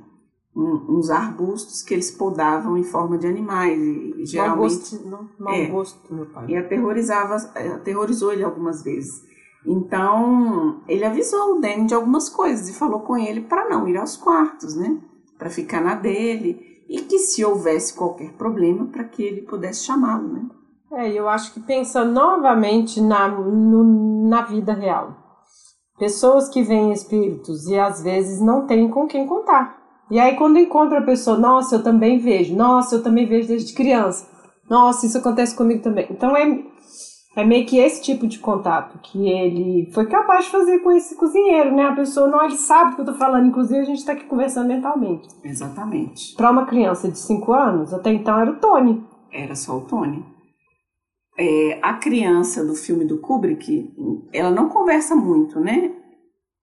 Um- uns arbustos que eles podavam em forma de animais. E, Mau geralmente gosto, não, mau É. gosto, meu pai. e aterrorizava, aterrorizou ele algumas vezes. Então, ele avisou o Danny de algumas coisas e falou com ele para não ir aos quartos, né? Para ficar na dele e que se houvesse qualquer problema, para que ele pudesse chamá-lo, né? É, eu acho que pensa novamente na, no- na vida real. Pessoas que veem espíritos e às vezes não têm com quem contar. E aí quando encontra a pessoa, nossa, eu também vejo, nossa, eu também vejo desde criança. Nossa, isso acontece comigo também. Então é, É meio que esse tipo de contato que ele foi capaz de fazer com esse cozinheiro, né? A pessoa não ele sabe do que eu tô falando, inclusive a gente está aqui conversando mentalmente. Exatamente. Para uma criança de 5 anos, até então era o Tony. Era só o Tony. É, a criança do filme do Kubrick, ela não conversa muito, né?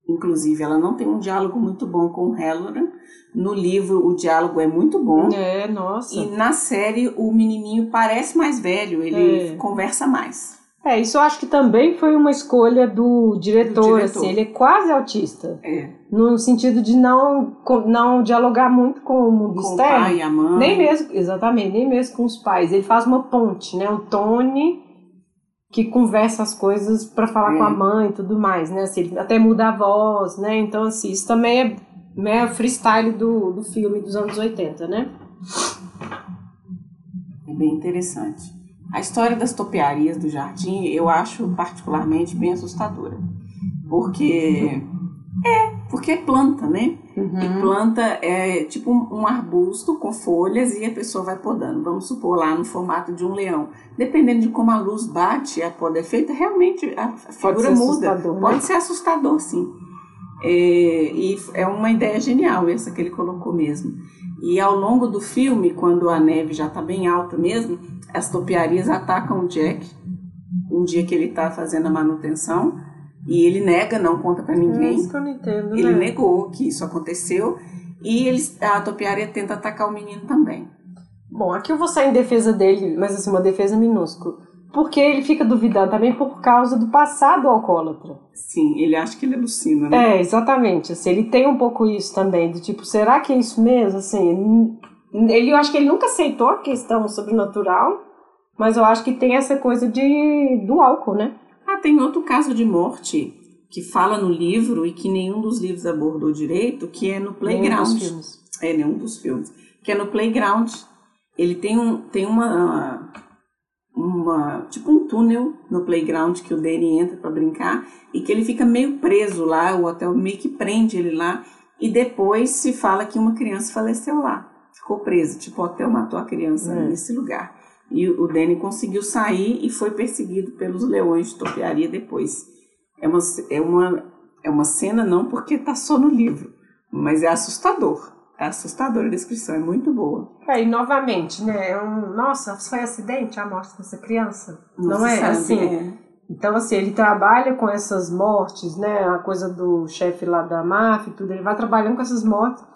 Inclusive, ela não tem um diálogo muito bom com o Halloran. No livro, o diálogo é muito bom. É, nossa. E na série, o menininho parece mais velho, ele é. conversa mais. É, isso eu acho que também foi uma escolha do diretor, do diretor. assim, ele é quase autista. É. No sentido de não, não dialogar muito com o mundo com externo. Com o pai a mãe. Nem mesmo, exatamente, nem mesmo com os pais. Ele faz uma ponte, né? O Tony que conversa as coisas para falar é. com a mãe e tudo mais, né? Assim, ele até muda a voz, né? Então, assim, isso também é, né, freestyle do, do filme dos anos 80, né? É bem interessante. A história das topiarias do jardim eu acho particularmente bem assustadora. Porque é, porque é planta, né? Uhum. E planta é tipo um arbusto com folhas e a pessoa vai podando. Vamos supor lá no formato de um leão. Dependendo de como a luz bate, a poda é feita, realmente a figura muda. Né? Pode ser assustador, sim. É, e é uma ideia genial essa que ele colocou mesmo. E ao longo do filme, quando a neve já está bem alta mesmo, as topiarias atacam o Jack. Um dia que ele está fazendo a manutenção e ele nega, não conta para ninguém. É isso que eu não entendo, ele né? negou que isso aconteceu e ele, a topiária tenta atacar o menino também. Bom, aqui eu vou sair em defesa dele, mas assim, uma defesa minúscula. Porque ele fica duvidando também por causa do passado alcoólatra. Sim, ele acha que ele alucina, né? É, exatamente. Assim, ele tem um pouco isso também, do tipo, será que é isso mesmo? Assim, ele, eu acho que ele nunca aceitou a questão sobrenatural, mas eu acho que tem essa coisa de, do álcool, né? Ah, tem outro caso de morte que fala no livro e que nenhum dos livros abordou direito, que é no Playground. Nenhum dos filmes. É, nenhum dos filmes. Que é no Playground. Ele tem, um, tem uma, uma. Tipo um túnel no Playground que o Danny entra para brincar e que ele fica meio preso lá, o hotel meio que prende ele lá. E depois se fala que uma criança faleceu lá. Ficou presa. Tipo, o hotel matou a criança é. nesse lugar. E o Danny conseguiu sair e foi perseguido pelos leões de topiaria depois. É uma, é uma, é uma cena não porque está só no livro, mas é assustador. É assustadora a descrição, é muito boa. É, e novamente, né? É um, nossa, foi acidente a morte dessa criança? Não, não é sabe, assim? É. Então, assim, ele trabalha com essas mortes, né? A coisa do chefe lá da máfia e tudo, ele vai trabalhando com essas mortes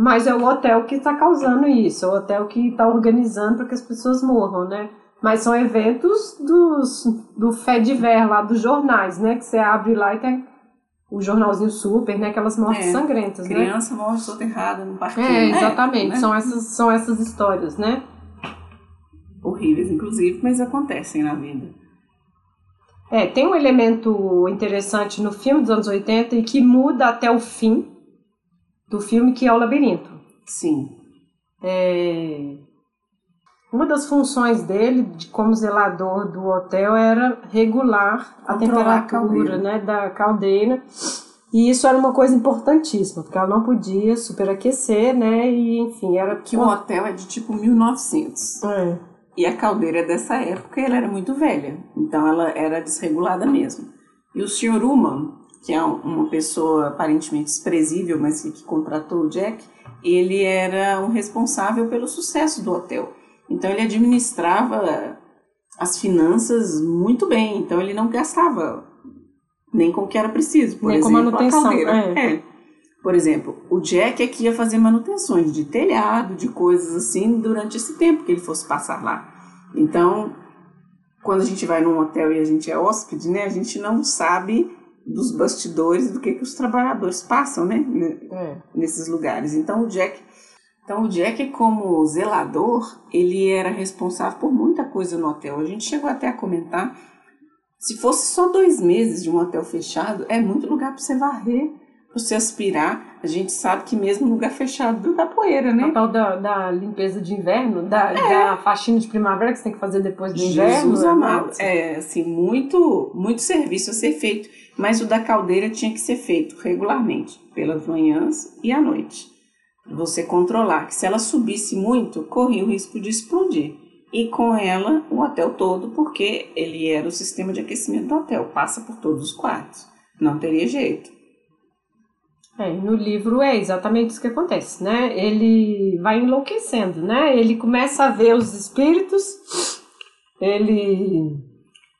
mas é o hotel que está causando isso, é o hotel que está organizando para que as pessoas morram, né? Mas são eventos dos, do fé de ver lá, dos jornais, né? Que você abre lá e tem o jornalzinho super, né? Aquelas mortes é, sangrentas, criança né? Criança morre soterrada no parquinho. É, né? exatamente. É, são, essas, são essas histórias, né? Horríveis, inclusive, mas acontecem na vida. É, tem um elemento interessante no filme dos anos 80 e que muda até o fim, do filme, que é o labirinto. Sim. É... Uma das funções dele, de, como zelador do hotel, era regular Controlar a temperatura a né, da caldeira. E isso era uma coisa importantíssima, porque ela não podia superaquecer, né? E enfim, era. Que o hotel é de tipo 1900. É. E a caldeira dessa época ela era muito velha, então ela era desregulada mesmo. E o Sr. Uman, que é uma pessoa aparentemente desprezível, mas que, que contratou o Jack, ele era um responsável pelo sucesso do hotel. Então ele administrava as finanças muito bem, então ele não gastava nem com o que era preciso, por nem exemplo, com manutenção, a caldeira. É. É. Por exemplo, o Jack é que ia fazer manutenções de telhado, de coisas assim, durante esse tempo que ele fosse passar lá. Então, quando a gente vai num hotel e a gente é hóspede, né, a gente não sabe dos bastidores do que, que os trabalhadores passam, né? É. Nesses lugares. Então o Jack, então o Jack como zelador, ele era responsável por muita coisa no hotel. A gente chegou até a comentar, se fosse só dois meses de um hotel fechado, é muito lugar para você varrer, para você aspirar. A gente sabe que mesmo lugar fechado dá poeira, né? A tal da, da limpeza de inverno, da, é. da faxina de primavera que você tem que fazer depois do inverno. Jesus amado. É, assim, muito, muito serviço a ser feito mas o da caldeira tinha que ser feito regularmente, pelas manhãs e à noite. Você controlar que se ela subisse muito, corria o risco de explodir. e com ela o hotel todo, porque ele era o sistema de aquecimento do hotel, passa por todos os quartos. Não teria jeito. É, no livro é exatamente isso que acontece, né? Ele vai enlouquecendo, né? Ele começa a ver os espíritos, ele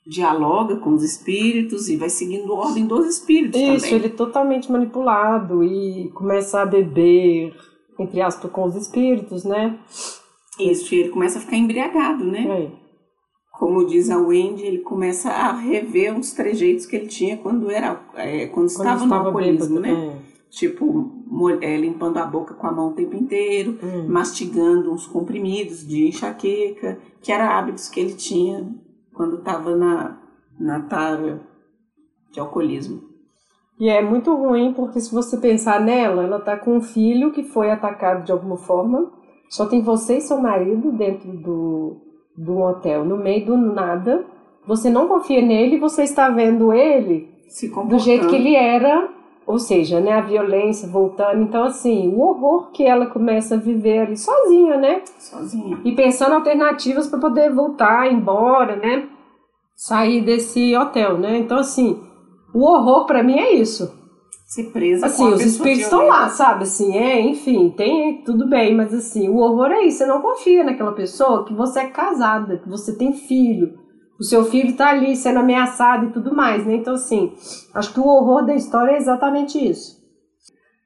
dialoga com os espíritos e vai seguindo a ordem dos espíritos Isso, também. ele é totalmente manipulado e começa a beber, entre aspas, com os espíritos, né? Isso, ele começa a ficar embriagado, né? É. Como diz a Wendy, ele começa a rever uns trejeitos que ele tinha quando era é, quando, quando estava no alcoolismo, bêbado, né? É. Tipo, é, limpando a boca com a mão o tempo inteiro, hum. mastigando uns comprimidos de enxaqueca, que eram hábitos que ele tinha quando estava na, na tara de alcoolismo. E é muito ruim porque se você pensar nela, ela tá com um filho que foi atacado de alguma forma, só tem você e seu marido dentro do, do hotel, no meio do nada. Você não confia nele, você está vendo ele do jeito que ele era, ou seja, né, a violência voltando. Então, assim, o horror que ela começa a viver ali sozinha, né? Sozinha. E pensando alternativas para poder voltar, embora, né? Sair desse hotel, né? Então, assim, o horror para mim é isso ser presa assim, os espíritos estão lá, sabe? Assim, é, enfim, tem tudo bem, mas assim, o horror é isso, você não confia naquela pessoa que você é casada, que você tem filho, o seu filho tá ali sendo ameaçado e tudo mais, né? Então, assim, acho que o horror da história é exatamente isso.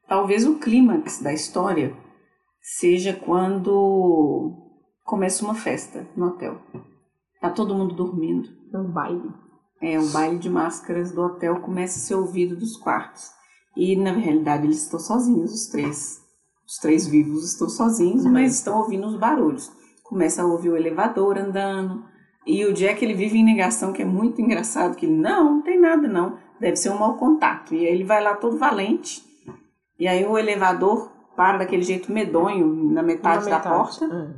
Talvez o clímax da história seja quando começa uma festa no hotel. Tá todo mundo dormindo. É um baile. É, o baile de máscaras do hotel começa a ser ouvido dos quartos. E na realidade eles estão sozinhos, os três. Os três vivos estão sozinhos, uhum. mas estão ouvindo os barulhos. Começa a ouvir o elevador andando. E o Jack ele vive em negação, que é muito engraçado, que ele, não, não tem nada não, deve ser um mau contato. E aí ele vai lá todo valente. E aí o elevador para daquele jeito medonho na metade, na metade. da porta. Uhum.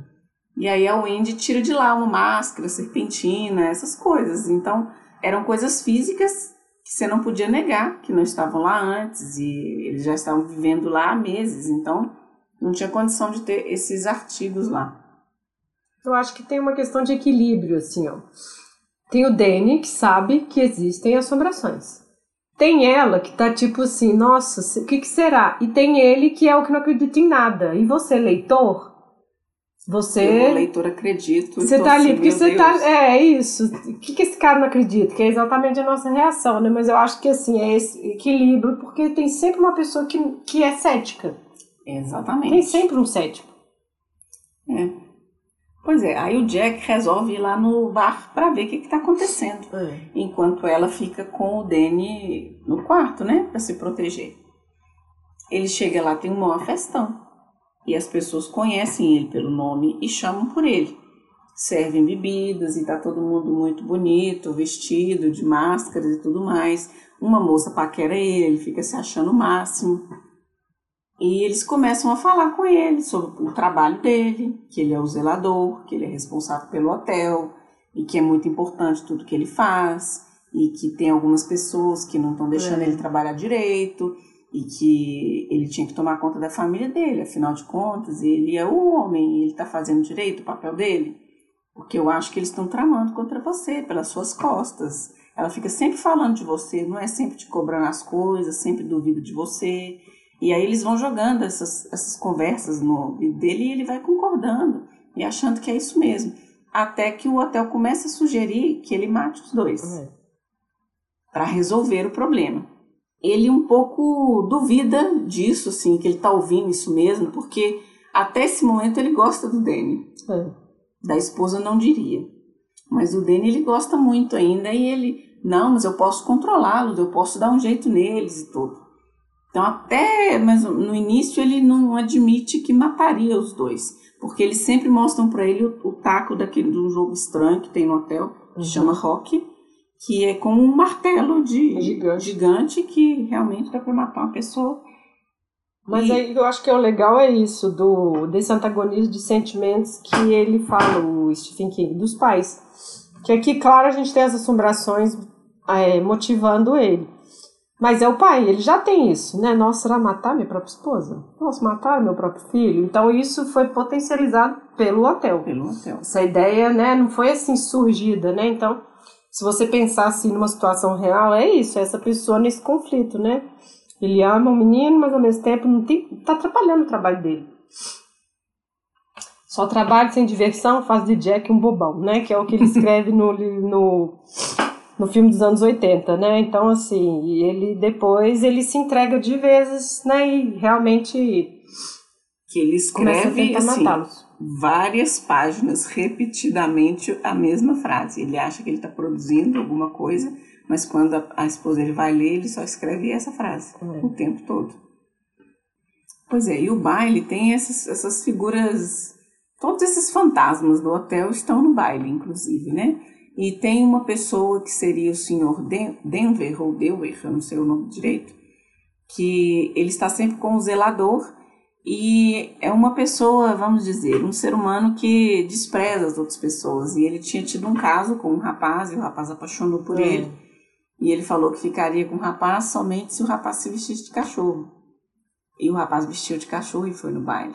E aí a Wendy tira de lá uma máscara, serpentina, essas coisas. Então, eram coisas físicas que você não podia negar que não estavam lá antes e eles já estavam vivendo lá há meses, então não tinha condição de ter esses artigos lá. Eu acho que tem uma questão de equilíbrio, assim, ó. Tem o Danny, que sabe que existem assombrações. Tem ela, que tá tipo assim, nossa, o que, que será? E tem ele, que é o que não acredita em nada. E você, leitor, você. Eu, leitor, acredito. Você tá ali, porque você tá. É, é isso. O que, que esse cara não acredita? Que é exatamente a nossa reação, né? Mas eu acho que, assim, é esse equilíbrio, porque tem sempre uma pessoa que, que é cética. Exatamente. Tem sempre um cético. É. Pois é, aí o Jack resolve ir lá no bar para ver o que, está acontecendo. É. Enquanto ela fica com o Danny no quarto, né? Para se proteger. Ele chega lá, tem um maior festão e as pessoas conhecem ele pelo nome e chamam por ele. Servem bebidas e tá todo mundo muito bonito, vestido de máscaras e tudo mais. Uma moça paquera ele, ele fica se achando o máximo. E eles começam a falar com ele sobre o trabalho dele, que ele é o zelador, que ele é responsável pelo hotel e que é muito importante tudo que ele faz e que tem algumas pessoas que não estão deixando é. ele trabalhar direito e que ele tinha que tomar conta da família dele, afinal de contas, ele é o homem, ele está fazendo direito o papel dele. Porque eu acho que eles estão tramando contra você, pelas suas costas. Ela fica sempre falando de você, não é sempre te cobrando as coisas, sempre duvida de você. E aí eles vão jogando essas, essas conversas no ouvido dele e ele vai concordando e achando que é isso mesmo. Até que o hotel começa a sugerir que ele mate os dois. Uhum. Para resolver o problema ele um pouco duvida disso, assim, que ele tá ouvindo isso mesmo, porque até esse momento ele gosta do Danny. É. Da esposa não diria. Mas o Danny ele gosta muito ainda e ele, não, mas eu posso controlá-los, eu posso dar um jeito neles e tudo. Então até, mas no início ele não admite que mataria os dois, porque eles sempre mostram para ele o, o, taco daquele de um jogo estranho que tem no hotel, que uhum. chama Rock que é com um martelo de gigante, gigante que realmente dá para matar uma pessoa. Mas e... aí eu acho que é o legal é isso, do, desse antagonismo de sentimentos que ele fala, o Stephen King, dos pais. Que aqui, claro, a gente tem as assombrações é, motivando ele. Mas é o pai, ele já tem isso, né? Nossa, será matar minha própria esposa? Nossa, matar meu próprio filho? Então isso foi potencializado pelo hotel. Pelo hotel. Essa ideia, né, não foi assim surgida, né? Então, se você pensar assim numa situação real, é isso, é essa pessoa nesse conflito, né? Ele ama o menino, mas ao mesmo tempo não tem, tá atrapalhando o trabalho dele. Só trabalho sem diversão faz de Jack um bobão, né? Que é o que ele escreve no, no no filme dos anos 80, né? Então, assim, ele depois ele se entrega de vezes, né? E realmente que ele escreve assim, várias páginas repetidamente a mesma frase. Ele acha que ele está produzindo alguma coisa, mas quando a, a, esposa ele vai ler, ele só escreve essa frase é. o tempo todo. Pois é, e o baile tem essas, essas figuras, todos esses fantasmas do hotel estão no baile, inclusive, né? E tem uma pessoa que seria o senhor Denver, ou Delver, eu não sei o nome direito, que ele está sempre com o zelador e é uma pessoa, vamos dizer, um ser humano que despreza as outras pessoas. E ele tinha tido um caso com um rapaz e o rapaz apaixonou por é. ele. E ele falou que ficaria com o rapaz somente se o rapaz se vestisse de cachorro. E o rapaz vestiu de cachorro e foi no baile.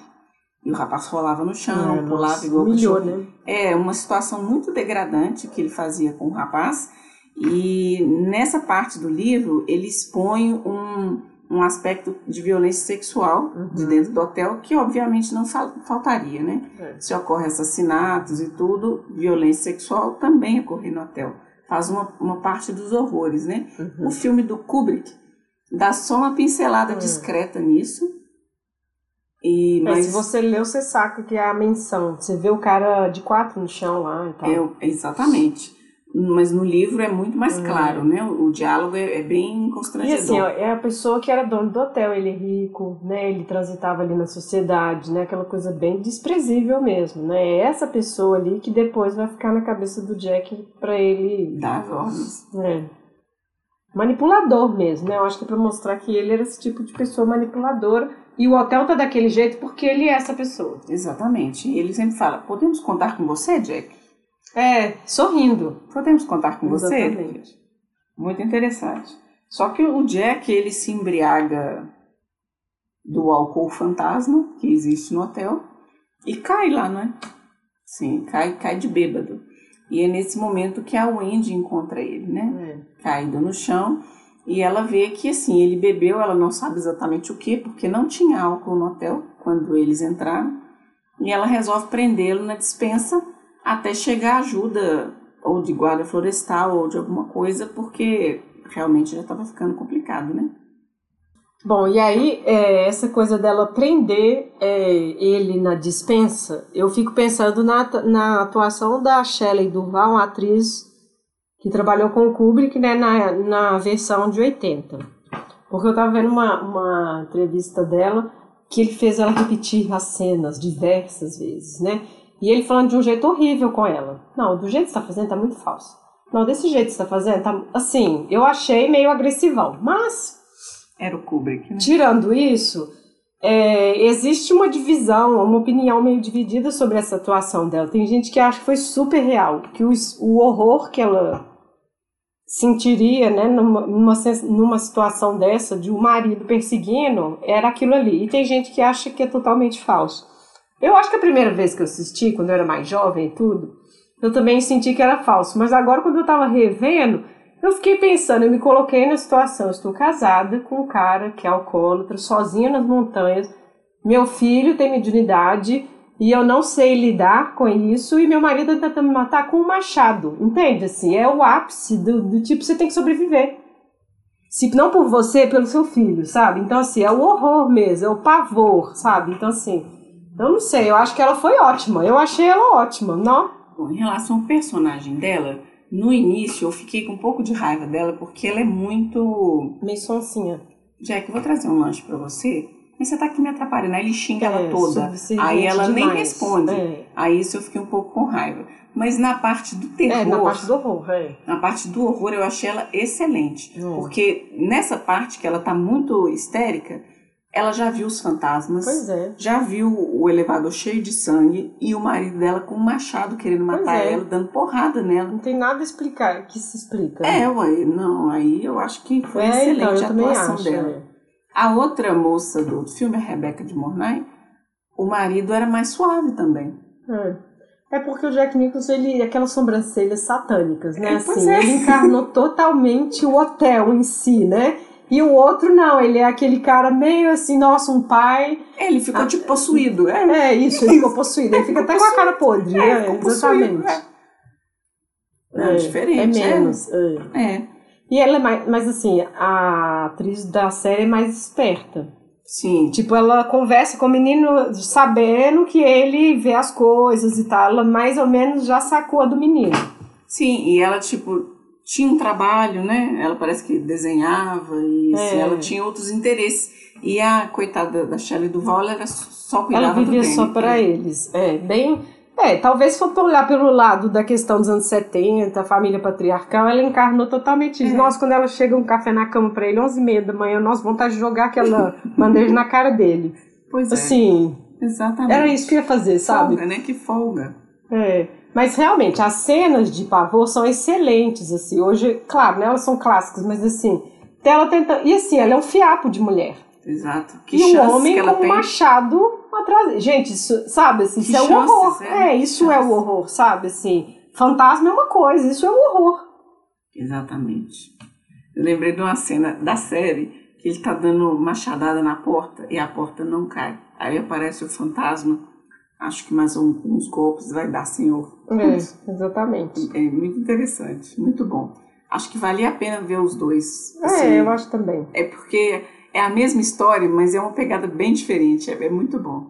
E o rapaz rolava no chão, é, pulava igual humilhou, né? É uma situação muito degradante que ele fazia com o rapaz. E nessa parte do livro, ele expõe um, um aspecto de violência sexual uhum. de dentro do hotel, que obviamente não faltaria, né? É. Se ocorre assassinatos e tudo, violência sexual também ocorre no hotel. Faz uma, uma parte dos horrores, né? Uhum. O filme do Kubrick dá só uma pincelada uhum. discreta nisso, e, mas... É, se você leu, você saca que é a menção. Você vê o cara de quatro no chão lá e tal. É, exatamente. Mas no livro é muito mais uhum. claro, né? O, o diálogo é, é, bem constrangedor. E assim, ó, é a pessoa que era dono do hotel, ele é rico, né? Ele transitava ali na sociedade, né? Aquela coisa bem desprezível mesmo, né? É essa pessoa ali que depois vai ficar na cabeça do Jack para ele... Dar ordens. É. Manipulador mesmo, né? Eu acho que é pra mostrar que ele era esse tipo de pessoa manipuladora e o hotel tá daquele jeito porque ele é essa pessoa. Exatamente. E ele sempre fala: podemos contar com você, Jack? É, sorrindo. Podemos contar com Exatamente. você? Muito interessante. Só que o Jack, ele se embriaga do álcool fantasma que existe no hotel e cai lá, né? Sim, cai, cai de bêbado. E é nesse momento que a Wendy encontra ele, né? É. Caído no chão. E ela vê que assim, ele bebeu, ela não sabe exatamente o que, porque não tinha álcool no hotel quando eles entraram. E ela resolve prendê-lo na dispensa até chegar ajuda ou de guarda florestal ou de alguma coisa, porque realmente já estava ficando complicado, né? Bom, e aí, é, essa coisa dela prender é, ele na dispensa, eu fico pensando na, na atuação da Shelley Durval, uma atriz que trabalhou com o Kubrick né, na, na versão de 80. Porque eu estava vendo uma, uma entrevista dela que ele fez ela repetir as cenas diversas vezes, né? E ele falando de um jeito horrível com ela. Não, do jeito que você está fazendo tá muito falso. Não, desse jeito que você está fazendo, tá assim, eu achei meio agressivão. Mas. Era o Kubrick, né? Tirando isso, é, existe uma divisão, uma opinião meio dividida sobre essa atuação dela. Tem gente que acha que foi super real, que o, o horror que ela sentiria, né, numa, numa, situação dessa, de um marido perseguindo, era aquilo ali. E tem gente que acha que é totalmente falso. Eu acho que a primeira vez que eu assisti, quando eu era mais jovem e tudo, eu também senti que era falso. Mas agora, quando eu tava revendo, eu fiquei pensando, eu me coloquei na situação. Eu estou casada com um cara que é alcoólatra, sozinha nas montanhas. Meu filho tem mediunidade e eu não sei lidar com isso e meu marido tá tenta me matar com um machado, entende? Assim, é o ápice do, do tipo você tem que sobreviver. Se não por você, pelo seu filho, sabe? Então, assim, é o horror mesmo, é o pavor, sabe? Então, assim, eu não sei, eu acho que ela foi ótima. Eu achei ela ótima, não? Bom, em relação ao personagem dela, no início eu fiquei com um pouco de raiva dela porque ela é muito. meio sonsinha. Jack, eu vou trazer um lanche para você mas você tá aqui me atrapalhando. Aí ele xinga é, ela toda. Aí ela demais. nem responde. É. Aí isso eu fiquei um pouco com raiva. Mas na parte do terror. É, na parte do horror, é. Na parte do horror eu achei ela excelente. É. Porque nessa parte que ela tá muito histérica, ela já viu os fantasmas, é. já viu o elevador cheio de sangue e o marido dela com um machado querendo matar é. ela, dando porrada nela. Não tem nada a explicar que se explica. É, ué, não, aí eu acho que foi é, então, excelente então, a atuação acho, dela. É. A outra moça do filme, a Rebeca de Mornay, o marido era mais suave também. É. É porque o Jack Nicholson, ele, aquelas sobrancelhas satânicas, né? É, assim, ele encarnou totalmente o hotel em si, né? E o outro não, ele é aquele cara meio assim, nossa, um pai. Ele ficou ah, tipo possuído, é? É, isso, ele ficou possuído. Ele fica até com a cara podre, é, é exatamente. É. é, é diferente. É menos. É. é. E ela é mais, mas assim, a atriz da série é mais esperta. Sim. Tipo, ela conversa com o menino sabendo que ele vê as coisas e tal. Ela mais ou menos já sacou a do menino. Sim, e ela, tipo, tinha um trabalho, né? Ela parece que desenhava e assim, é. ela tinha outros interesses. E a coitada da Shelley Duval, ela era só cuidava Ela vivia só para eles. É, bem... É, talvez se for olhar pelo lado da questão dos anos 70, família patriarcal, ela encarnou totalmente isso. É. Nós, quando ela chega um café na cama para ele, 11 e meia da manhã, nós vontade de jogar aquela bandeja na cara dele. Pois é. Assim, Exatamente. Era isso que ia fazer, sabe? Folga, né? Que folga. É. Mas realmente, as cenas de pavor são excelentes, assim. Hoje, claro, né, elas são clássicas, mas assim, ela tenta. E assim, ela é um fiapo de mulher. Exato. Que e um homem com um machado atrás. Gente, isso, sabe, assim, isso é o horror. É, é isso é o horror, sabe, assim. Fantasma é uma coisa, isso é o horror. Exatamente. Eu lembrei de uma cena da série que ele tá dando machadada na porta e a porta não cai. Aí aparece o fantasma acho que mais um, uns golpes vai dar, senhor. É, exatamente. É muito interessante, muito bom. Acho que valia a pena ver os dois. É, assim, eu acho também. É porque é a mesma história, mas é uma pegada bem diferente, é, é muito bom.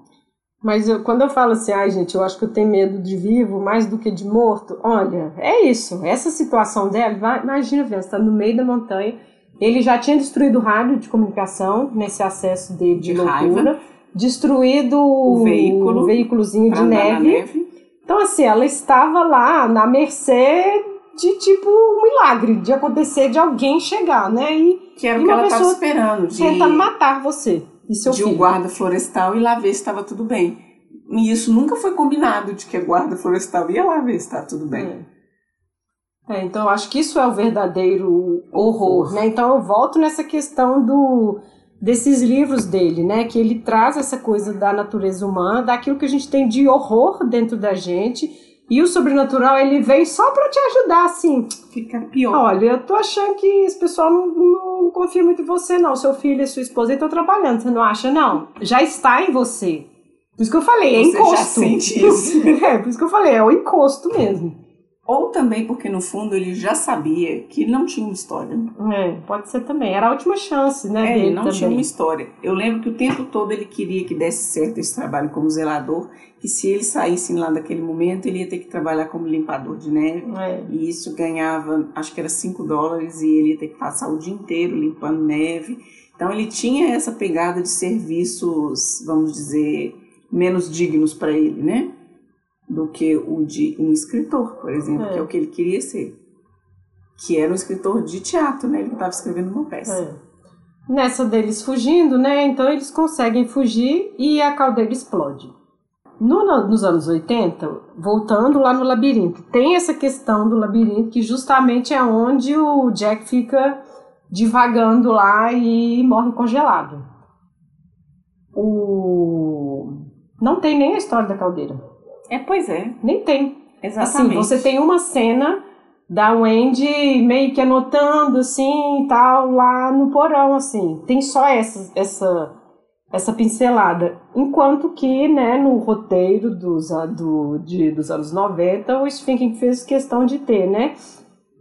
Mas eu, quando eu falo assim, ai gente, eu acho que eu tenho medo de vivo mais do que de morto, olha, é isso. Essa situação dela, vai, imagina, você está no meio da montanha, ele já tinha destruído o rádio de comunicação nesse acesso dele de, de loucura. Raiva destruído o veículo, o veículozinho de neve. neve. Então, assim, ela estava lá na mercê de tipo um milagre, de acontecer de alguém chegar, né? E, que era o que ela estava esperando. De, tentando matar você e seu de filho. um guarda florestal e lá ver se estava tudo bem. E isso nunca foi combinado de que a guarda florestal ia lá ver se está tudo bem. É. É, então eu acho que isso é o verdadeiro horror, né? Então eu volto nessa questão do desses livros dele, né? Que ele traz essa coisa da natureza humana, daquilo que a gente tem de horror dentro da gente. E o sobrenatural, ele vem só para te ajudar, assim. Fica pior. Olha, eu tô achando que esse pessoal não, não confia muito em você, não. Seu filho e sua esposa estão trabalhando, você não acha, não? Já está em você. Por isso que eu falei, é você encosto. Já sente isso. é, por isso que eu falei, é o encosto mesmo. Ou também porque no fundo ele já sabia que não tinha uma história. É, pode ser também. Era a última chance, né? É, ele não também. tinha uma história. Eu lembro que o tempo todo ele queria que desse certo esse trabalho como zelador, que se ele saísse lá daquele momento, ele ia ter que trabalhar como limpador de neve. É. E isso ganhava, acho que era 5 dólares, e ele ia ter que passar o dia inteiro limpando neve. Então ele tinha essa pegada de serviços, vamos dizer, menos dignos para ele, né? Do que o de um escritor, por exemplo, é. que é o que ele queria ser. Que era um escritor de teatro, né? Ele estava escrevendo uma peça. É. Nessa deles fugindo, né? Então eles conseguem fugir e a caldeira explode. No, nos anos 80, voltando lá no labirinto, tem essa questão do labirinto que justamente é onde o Jack fica divagando lá e morre congelado. O... Não tem nem a história da caldeira. É, pois é. Nem tem. Exatamente. Assim, você tem uma cena da Wendy meio que anotando assim tal lá no porão assim. Tem só essa essa essa pincelada. Enquanto que, né, no roteiro dos, do, de, dos anos 90, o Stephen fez questão de ter, né?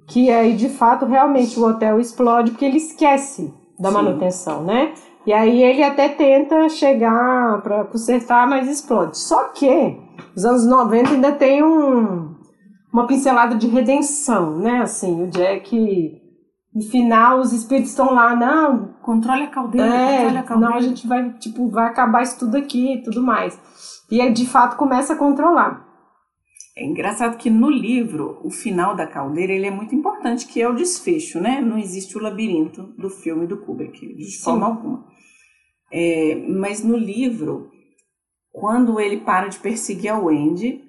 Que aí, de fato, realmente o hotel explode porque ele esquece da manutenção, Sim. né? E aí ele até tenta chegar para consertar, mas explode. Só que os anos 90 ainda tem um, uma pincelada de redenção, né? Assim, o Jack, no final, os espíritos estão lá, não, controle a caldeira, é, controle a caldeira. Não, a gente vai, tipo, vai acabar isso tudo aqui e tudo mais. E aí, de fato, começa a controlar. É engraçado que no livro, o final da caldeira ele é muito importante, que é o desfecho, né? Não existe o labirinto do filme do Kubrick, de Sim. forma alguma. É, mas no livro, quando ele para de perseguir a Wendy,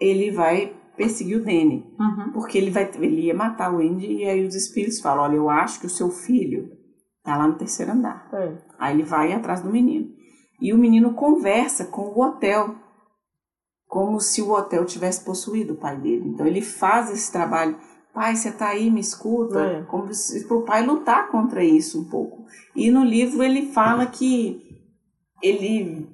ele vai perseguir o Danny. Uhum. Porque ele, vai, ele ia matar o Wendy e aí os espíritos falam, olha, eu acho que o seu filho tá lá no terceiro andar. É. Aí ele vai atrás do menino. E o menino conversa com o hotel, como se o hotel tivesse possuído o pai dele. Então ele faz esse trabalho pai, você tá aí, me escuta, é. como se para o pai lutar contra isso um pouco. E no livro ele fala que ele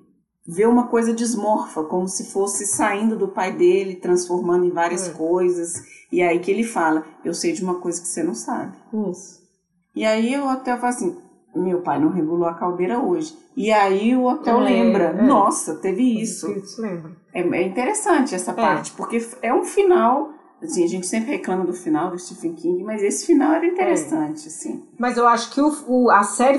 vê uma coisa desmorfa, como se fosse saindo do pai dele, transformando em várias é. coisas. E aí que ele fala, eu sei de uma coisa que você não sabe. Isso. E aí o hotel fala assim, meu pai não regulou a caldeira hoje. E aí o hotel é, lembra, é. nossa, teve isso. Lembra. É, é interessante essa é. parte, porque é um final Assim, a gente sempre reclama do final do Stephen King, mas esse final era interessante, é. assim. Mas eu acho que o, o, a série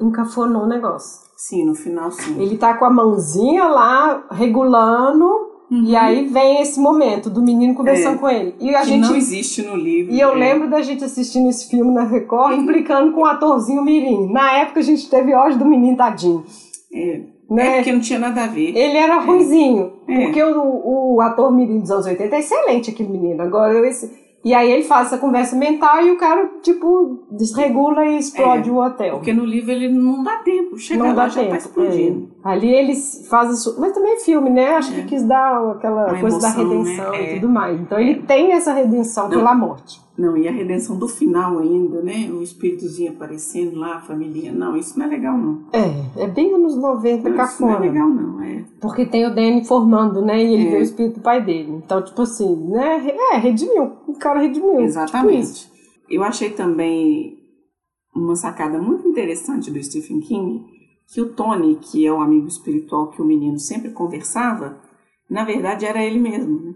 encafonou o negócio. Sim, no final sim. Ele tá com a mãozinha lá, regulando, uhum. e aí vem esse momento do menino conversando é. com ele. E a que gente, não existe no livro. E eu é. lembro da gente assistindo esse filme na Record, implicando com o atorzinho Mirim. Na época a gente teve ódio do menino tadinho. É. Né? É porque não tinha nada a ver. Ele era é. ruizinho. É. Porque o, o ator mirim dos anos 80 é excelente, aquele menino. Agora, esse, e aí ele faz essa conversa mental e o cara, tipo, desregula e explode é, o hotel. Porque no livro ele não dá tempo, chega não lá já tá tempo, tá explodindo. É. Ali eles fazem isso, mas também é filme, né? Acho é. que quis dar aquela Uma coisa emoção, da né? redenção né? e tudo mais. Então ele tem essa redenção não, pela morte. Não, e a redenção do final ainda, né? O espíritozinho aparecendo lá, a família. Não, isso não é legal, não. É, é bem anos 90, não, cafona. Isso não é legal, não, é. Porque tem o Danny formando, né? E ele é. vê o espírito do pai dele. Então, tipo assim, né? É, redimiu. O cara redimiu. Tipo Exatamente. Tipo Eu achei também uma sacada muito interessante do Stephen King, que o Tony, que é o amigo espiritual que o menino sempre conversava, na verdade era ele mesmo, né?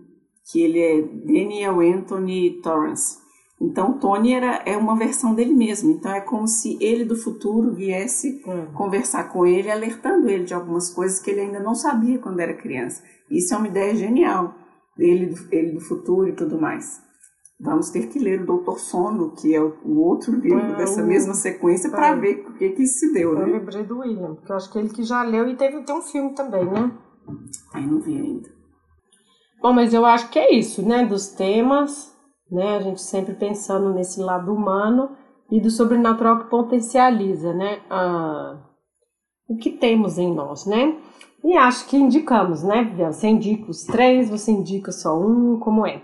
Que ele é Daniel Anthony Torrance. Então, o Tony era, é uma versão dele mesmo. Então, é como se ele do futuro viesse hum. conversar com ele, alertando ele de algumas coisas que ele ainda não sabia quando era criança. Isso é uma ideia genial dele, ele do futuro e tudo mais. Vamos ter que ler o Doutor Sono, que é o outro livro é, dessa o... mesma sequência, para é. ver o que, que isso se deu. Eu né? lembrei do William, porque eu acho que ele que já leu e teve tem um filme também, né? Aí não vi ainda. Bom, mas eu acho que é isso, né? Dos temas né? A gente sempre pensando nesse lado humano e do sobrenatural que potencializa, né? Ah, o que temos em nós, né? E acho que indicamos, né? Você indica os três, você indica só um, como é?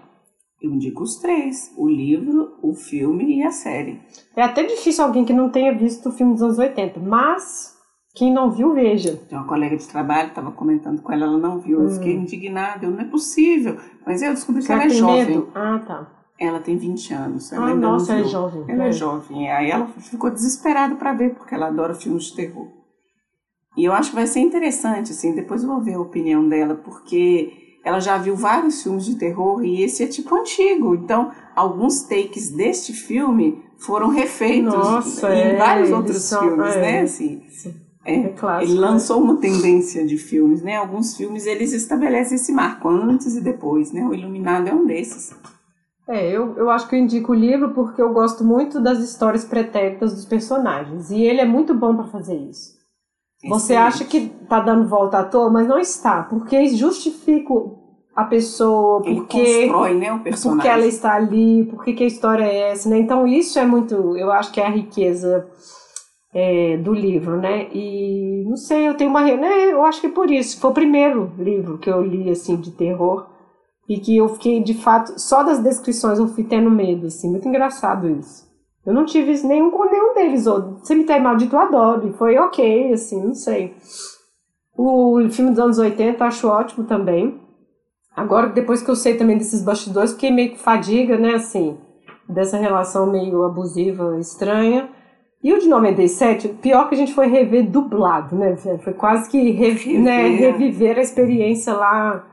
Eu indico os três: o livro, o filme e a série. É até difícil alguém que não tenha visto o filme dos anos 80, mas quem não viu, veja. Tem uma colega de trabalho, estava comentando com ela, ela não viu. Eu hum. fiquei indignada, eu, não é possível. Mas eu descobri que ela é jovem. Medo? Ah, tá. Ela tem 20 anos. Ela ah, nossa, ela é jovem. Ela é, é jovem. Aí ela ficou desesperada para ver, porque ela adora filmes de terror. E eu acho que vai ser interessante, assim, depois eu vou ver a opinião dela, porque ela já viu vários filmes de terror e esse é tipo antigo. Então, alguns takes deste filme foram refeitos Nossa, em é, vários outros são, filmes, é, né? Assim, é, é clássico, ele lançou uma tendência de filmes, né? Alguns filmes eles estabelecem esse marco antes e depois, né? O Iluminado é um desses. É, eu, eu acho que eu indico o livro porque eu gosto muito das histórias pretéritas dos personagens. E ele é muito bom para fazer isso. Você acha que tá dando volta à toa, mas não está. Porque justifica a pessoa, porque, ele constrói, né, o personagem. porque ela está ali, porque que a história é essa, né? Então isso é muito, eu acho que é a riqueza é, do livro, né? E não sei, eu tenho uma, né? Eu acho que é por isso. Foi o primeiro livro que eu li assim de terror e que eu fiquei, de fato, só das descrições eu fui tendo medo, assim, muito engraçado isso. Eu não tive nenhum com nenhum deles, ou Cemitério Maldito eu adoro, e foi ok, assim, não sei. O filme dos anos 80 acho ótimo também. Agora, depois que eu sei também desses bastidores, fiquei meio que fadiga, né, assim, dessa relação meio abusiva, estranha. E o de 97, pior que a gente foi rever dublado, né? Foi quase que reviver, né, reviver a experiência lá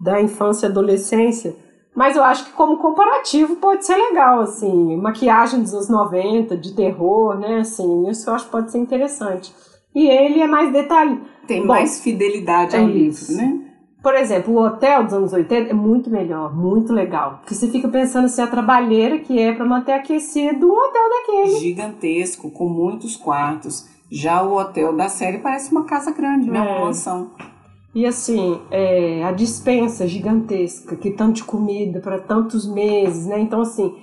da infância e adolescência. Mas eu acho que como comparativo pode ser legal, assim, maquiagem dos anos 90, de terror, né, assim, isso eu acho que pode ser interessante. E ele é mais detalhe. Tem Bom, mais fidelidade ao é livro, né? Por exemplo, o hotel dos anos 80 é muito melhor, muito legal. Porque você fica pensando se assim, a trabalheira que é para manter aquecido um hotel daquele. Gigantesco, com muitos quartos Já o hotel da série parece uma casa grande, né? Uma é. E assim, é, a dispensa gigantesca, que tanto de comida para tantos meses, né? Então, assim,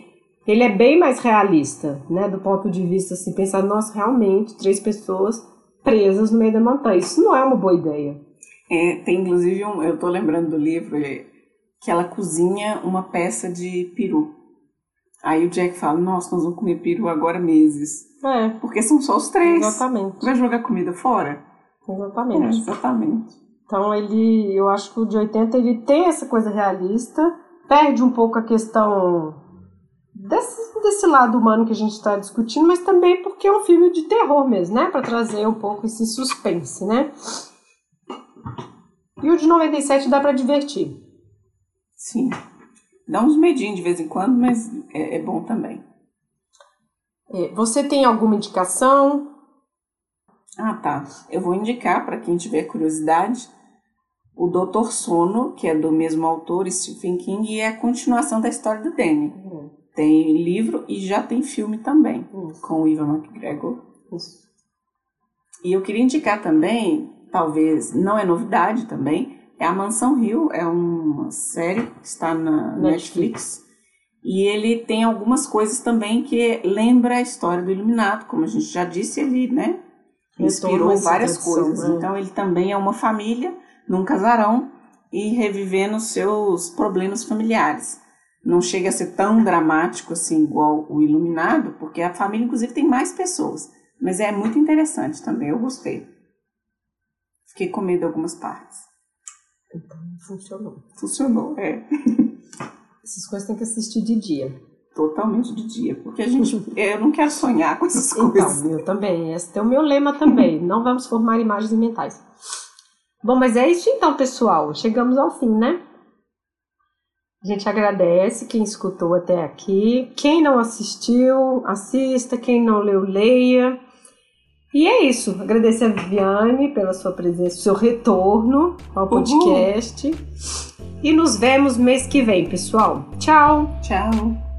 ele é bem mais realista, né? Do ponto de vista, assim, pensar, nossa, realmente, três pessoas presas no meio da montanha. Isso não é uma boa ideia. É, tem inclusive um, eu tô lembrando do livro é, que ela cozinha uma peça de peru. Aí o Jack fala, nossa, nós vamos comer peru agora meses. É. Porque são só os três. Exatamente. Vai jogar comida fora? Exatamente. É, exatamente. Então ele, eu acho que o de 80 ele tem essa coisa realista, perde um pouco a questão desse, desse lado humano que a gente está discutindo, mas também porque é um filme de terror mesmo, né? Para trazer um pouco esse suspense, né? E o de 97 dá para divertir. Sim. Dá uns medinhos de vez em quando, mas é, é bom também. É, você tem alguma indicação? Ah, tá. Eu vou indicar para quem tiver curiosidade o Doutor Sono, que é do mesmo autor, Stephen King, e é a continuação da história do Danny. Uhum. Tem livro e já tem filme também, uhum. com o Ivan McGregor. Isso. E eu queria indicar também, talvez não é novidade também, é a Mansão Rio, é uma série que está na Netflix. Netflix. E ele tem algumas coisas também que lembra a história do Iluminado, como a gente já disse, ele, né, inspirou várias coisas. Né? Então ele também é uma família num casarão e revivendo seus problemas familiares. Não chega a ser tão dramático assim igual o Iluminado, porque a família inclusive tem mais pessoas, mas é muito interessante também, eu gostei. Fiquei com medo de algumas partes. Então, funcionou. Funcionou, é. Essas coisas tem que assistir de dia. Totalmente de dia, porque a gente, eu não quero sonhar com essas então, coisas. Então, eu também. Esse é o meu lema também. não vamos formar imagens mentais. Bom, mas é isso então, pessoal. Chegamos ao fim, né? A gente agradece quem escutou até aqui. Quem não assistiu, assista. Quem não leu, leia. E é isso. Agradecer a Viviane pela sua presença, seu retorno ao podcast. Uhum. E nos vemos mês que vem, pessoal. Tchau. Tchau.